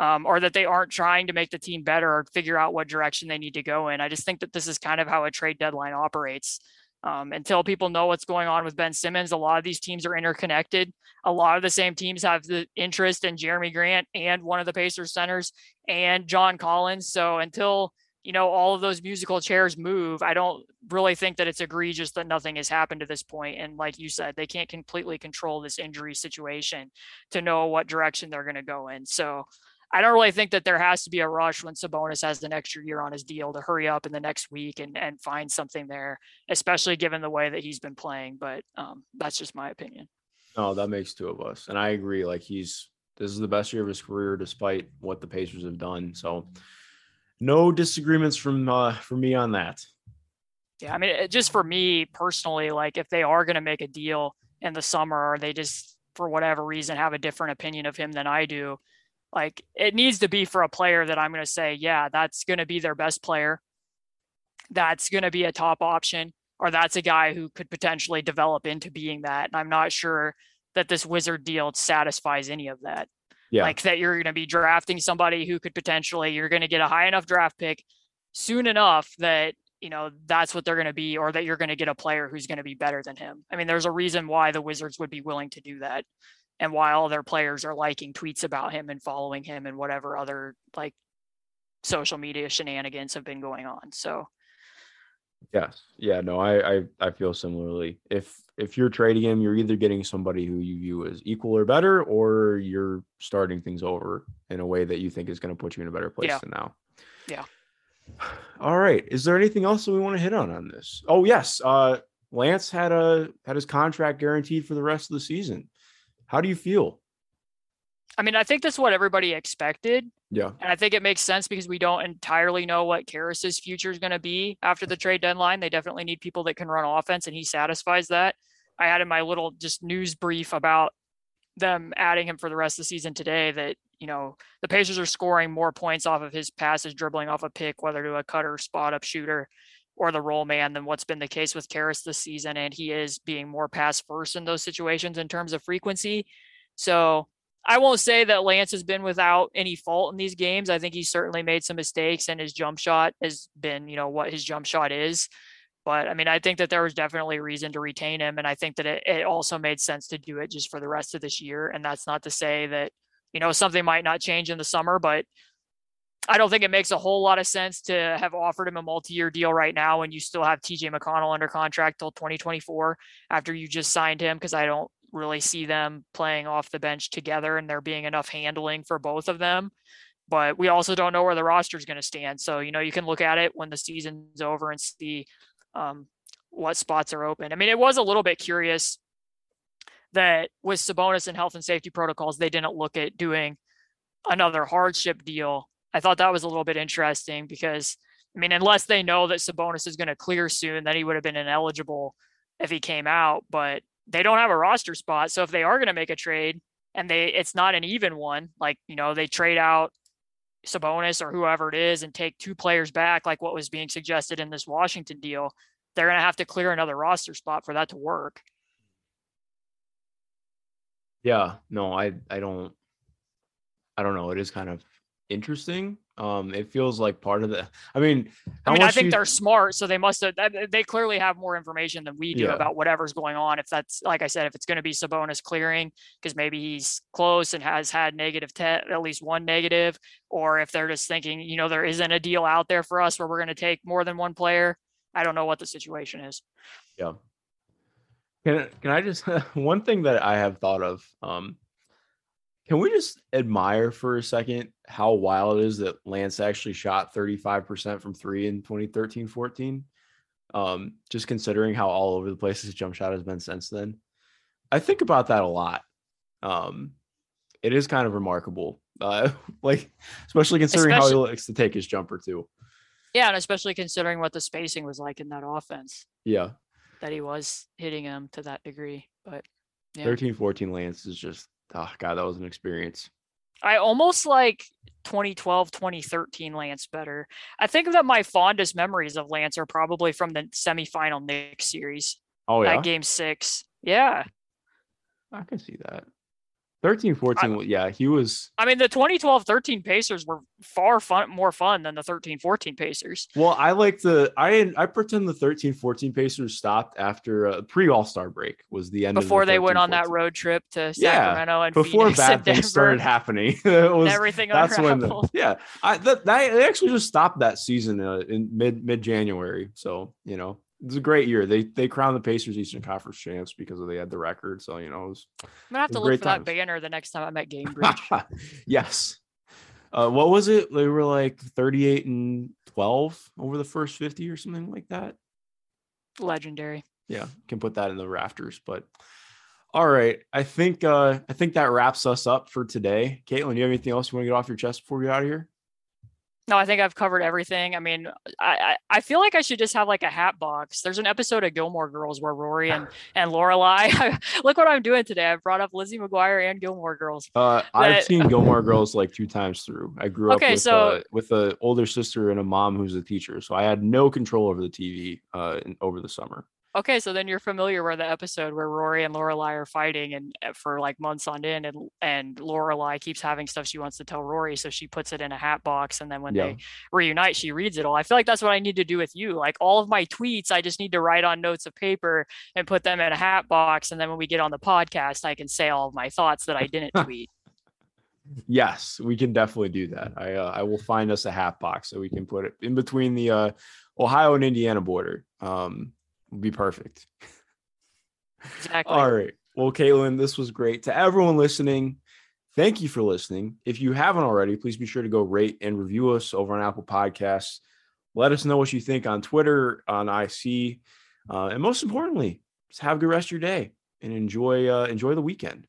Um, or that they aren't trying to make the team better or figure out what direction they need to go in. I just think that this is kind of how a trade deadline operates. Um, until people know what's going on with Ben Simmons, a lot of these teams are interconnected. A lot of the same teams have the interest in Jerami Grant and one of the Pacers centers and John Collins. So until you know all of those musical chairs move, I don't really think that it's egregious that nothing has happened to this point. And like you said, they can't completely control this injury situation to know what direction they're going to go in. So I don't really think that there has to be a rush when Sabonis has an extra year on his deal to hurry up in the next week and, and find something there, especially given the way that he's been playing. But um, that's just my opinion. No, that makes two of us. And I agree. Like he's this is the best year of his career despite what the Pacers have done. So no disagreements from uh from me on that. Yeah, I mean, it, just for me personally, like if they are going to make a deal in the summer, or they just for whatever reason have a different opinion of him than I do, like it needs to be for a player that I'm going to say, yeah, that's going to be their best player. That's going to be a top option, or that's a guy who could potentially develop into being that. And I'm not sure that this wizard deal satisfies any of that. Yeah. Like that you're going to be drafting somebody who could potentially, you're going to get a high enough draft pick soon enough that, you know, that's what they're going to be, or that you're going to get a player who's going to be better than him. I mean, there's a reason why the Wizards would be willing to do that and why all their players are liking tweets about him and following him and whatever other like social media shenanigans have been going on. So Yes. Yeah, no, I, I I feel similarly. If if you're trading him, you're either getting somebody who you view as equal or better, or you're starting things over in a way that you think is going to put you in a better place Yeah. than now. Yeah. [SIGHS] All right. Is there anything else that we want to hit on on this? Oh yes. Uh Lance had a had his contract guaranteed for the rest of the season. How do you feel? I mean, I think that's what everybody expected. Yeah. And I think it makes sense because we don't entirely know what Caris's future is going to be after the trade deadline. They definitely need people that can run offense, and he satisfies that. I had in my little just news brief about them adding him for the rest of the season today that, you know, the Pacers are scoring more points off of his passes, dribbling off a pick, whether to a cutter, spot up shooter, or the roll man than what's been the case with Caris this season. And he is being more pass first in those situations in terms of frequency. So I won't say that Lance has been without any fault in these games. I think he certainly made some mistakes and his jump shot has been, you know, what his jump shot is. But I mean, I think that there was definitely a reason to retain him. And I think that it, it also made sense to do it just for the rest of this year. And that's not to say that, you know, something might not change in the summer, but I don't think it makes a whole lot of sense to have offered him a multi-year deal right now when you still have TJ McConnell under contract till 2024 after you just signed him because I don't really see them playing off the bench together and there being enough handling for both of them. But we also don't know where the roster is going to stand. So, you know, you can look at it when the season's over and see um, what spots are open. I mean, it was a little bit curious that with Sabonis and health and safety protocols, they didn't look at doing another hardship deal. I thought that was a little bit interesting because, I mean, unless they know that Sabonis is going to clear soon, then he would have been ineligible if he came out. But they don't have a roster spot. So if they are going to make a trade and they it's not an even one, like, you know, they trade out Sabonis or whoever it is and take two players back, like what was being suggested in this Washington deal, they're going to have to clear another roster spot for that to work. Yeah. No, I I don't I don't know. It is kind of interesting. Um, it feels like part of the. [LAUGHS] I mean, I mean, I think you- they're smart, so they must have. They clearly have more information than we do Yeah. about whatever's going on. If that's like I said, if it's going to be Sabonis clearing because maybe he's close and has had negative te- at least one negative, or if they're just thinking, you know, there isn't a deal out there for us where we're going to take more than one player. I don't know what the situation is. Yeah. Can can I just [LAUGHS] one thing that I have thought of? Um, can we just admire for a second how wild it is that Lance actually shot 35% from three in 2013 14? Um, just considering how all over the place his jump shot has been since then. I think about that a lot. Um, it is kind of remarkable. Uh, [LAUGHS] like especially considering how he likes to take his jumper too. Yeah, and especially considering what the spacing was like in that offense, Yeah. that he was hitting him to that degree. But Yeah. 13 14 Lance is just oh god, that was an experience. I almost like 2012, 2013 Lance better. I think that my fondest memories of Lance are probably from the semifinal Knicks series. Oh yeah. That game six. Yeah. I can see that. 13 14 yeah, he was I mean, the 2012 13 Pacers were far fun, more fun than the 13 14 Pacers. well, I like the I I pretend the 13 14 Pacers stopped after uh, pre All-Star break was the end of the Before they went on that road trip to Yeah, Sacramento and before Phoenix bad and things Denver, started happening. [LAUGHS] was, everything that's when the, unraveled. yeah I that, that they actually just stopped that season uh, in mid mid January. So you know it's a great year. They they crowned the Pacers Eastern Conference champs because they had the record. So you know it was I'm gonna have to look for that banner the next time I'm at Gainbridge. [LAUGHS] yes. Uh, what was it? They were like 38 and 12 over the first 50 or something like that. Legendary. Yeah, can put that in the rafters. But all right, I think uh I think that wraps us up for today. Caitlin, do you have anything else you want to get off your chest before we get out of here? No, I think I've covered everything. I mean, I, I I feel like I should just have like a hat box. There's an episode of Gilmore Girls where Rory and [SIGHS] and Lorelai. [LAUGHS] look what I'm doing today. I've brought up Lizzie McGuire and Gilmore Girls. Uh, I've That- seen [LAUGHS] Gilmore Girls like two times through. I grew up with, so- uh, with a older sister and a mom who's a teacher, so I had no control over the TV uh, in, over the summer. Okay, so then you're familiar with the episode where Rory and Lorelai are fighting and uh, for like months on end, and and Lorelai keeps having stuff she wants to tell Rory, so she puts it in a hat box, and then when Yeah. they reunite, she reads it all. I feel like that's what I need to do with you. Like all of my tweets, I just need to write on notes of paper and put them in a hat box, and then when we get on the podcast, I can say all of my thoughts that I didn't [LAUGHS] tweet. Yes, we can definitely do that. I uh, I will find us a hat box so we can put it in between the uh, Ohio and Indiana border. Um, would be perfect. Exactly. All right. Well, Caitlin, this was great. To everyone listening, thank you for listening. If you haven't already, please be sure to go rate and review us over on Apple Podcasts. Let us know what you think on Twitter, on IC, uh, and most importantly, just have a good rest of your day and enjoy uh, enjoy the weekend.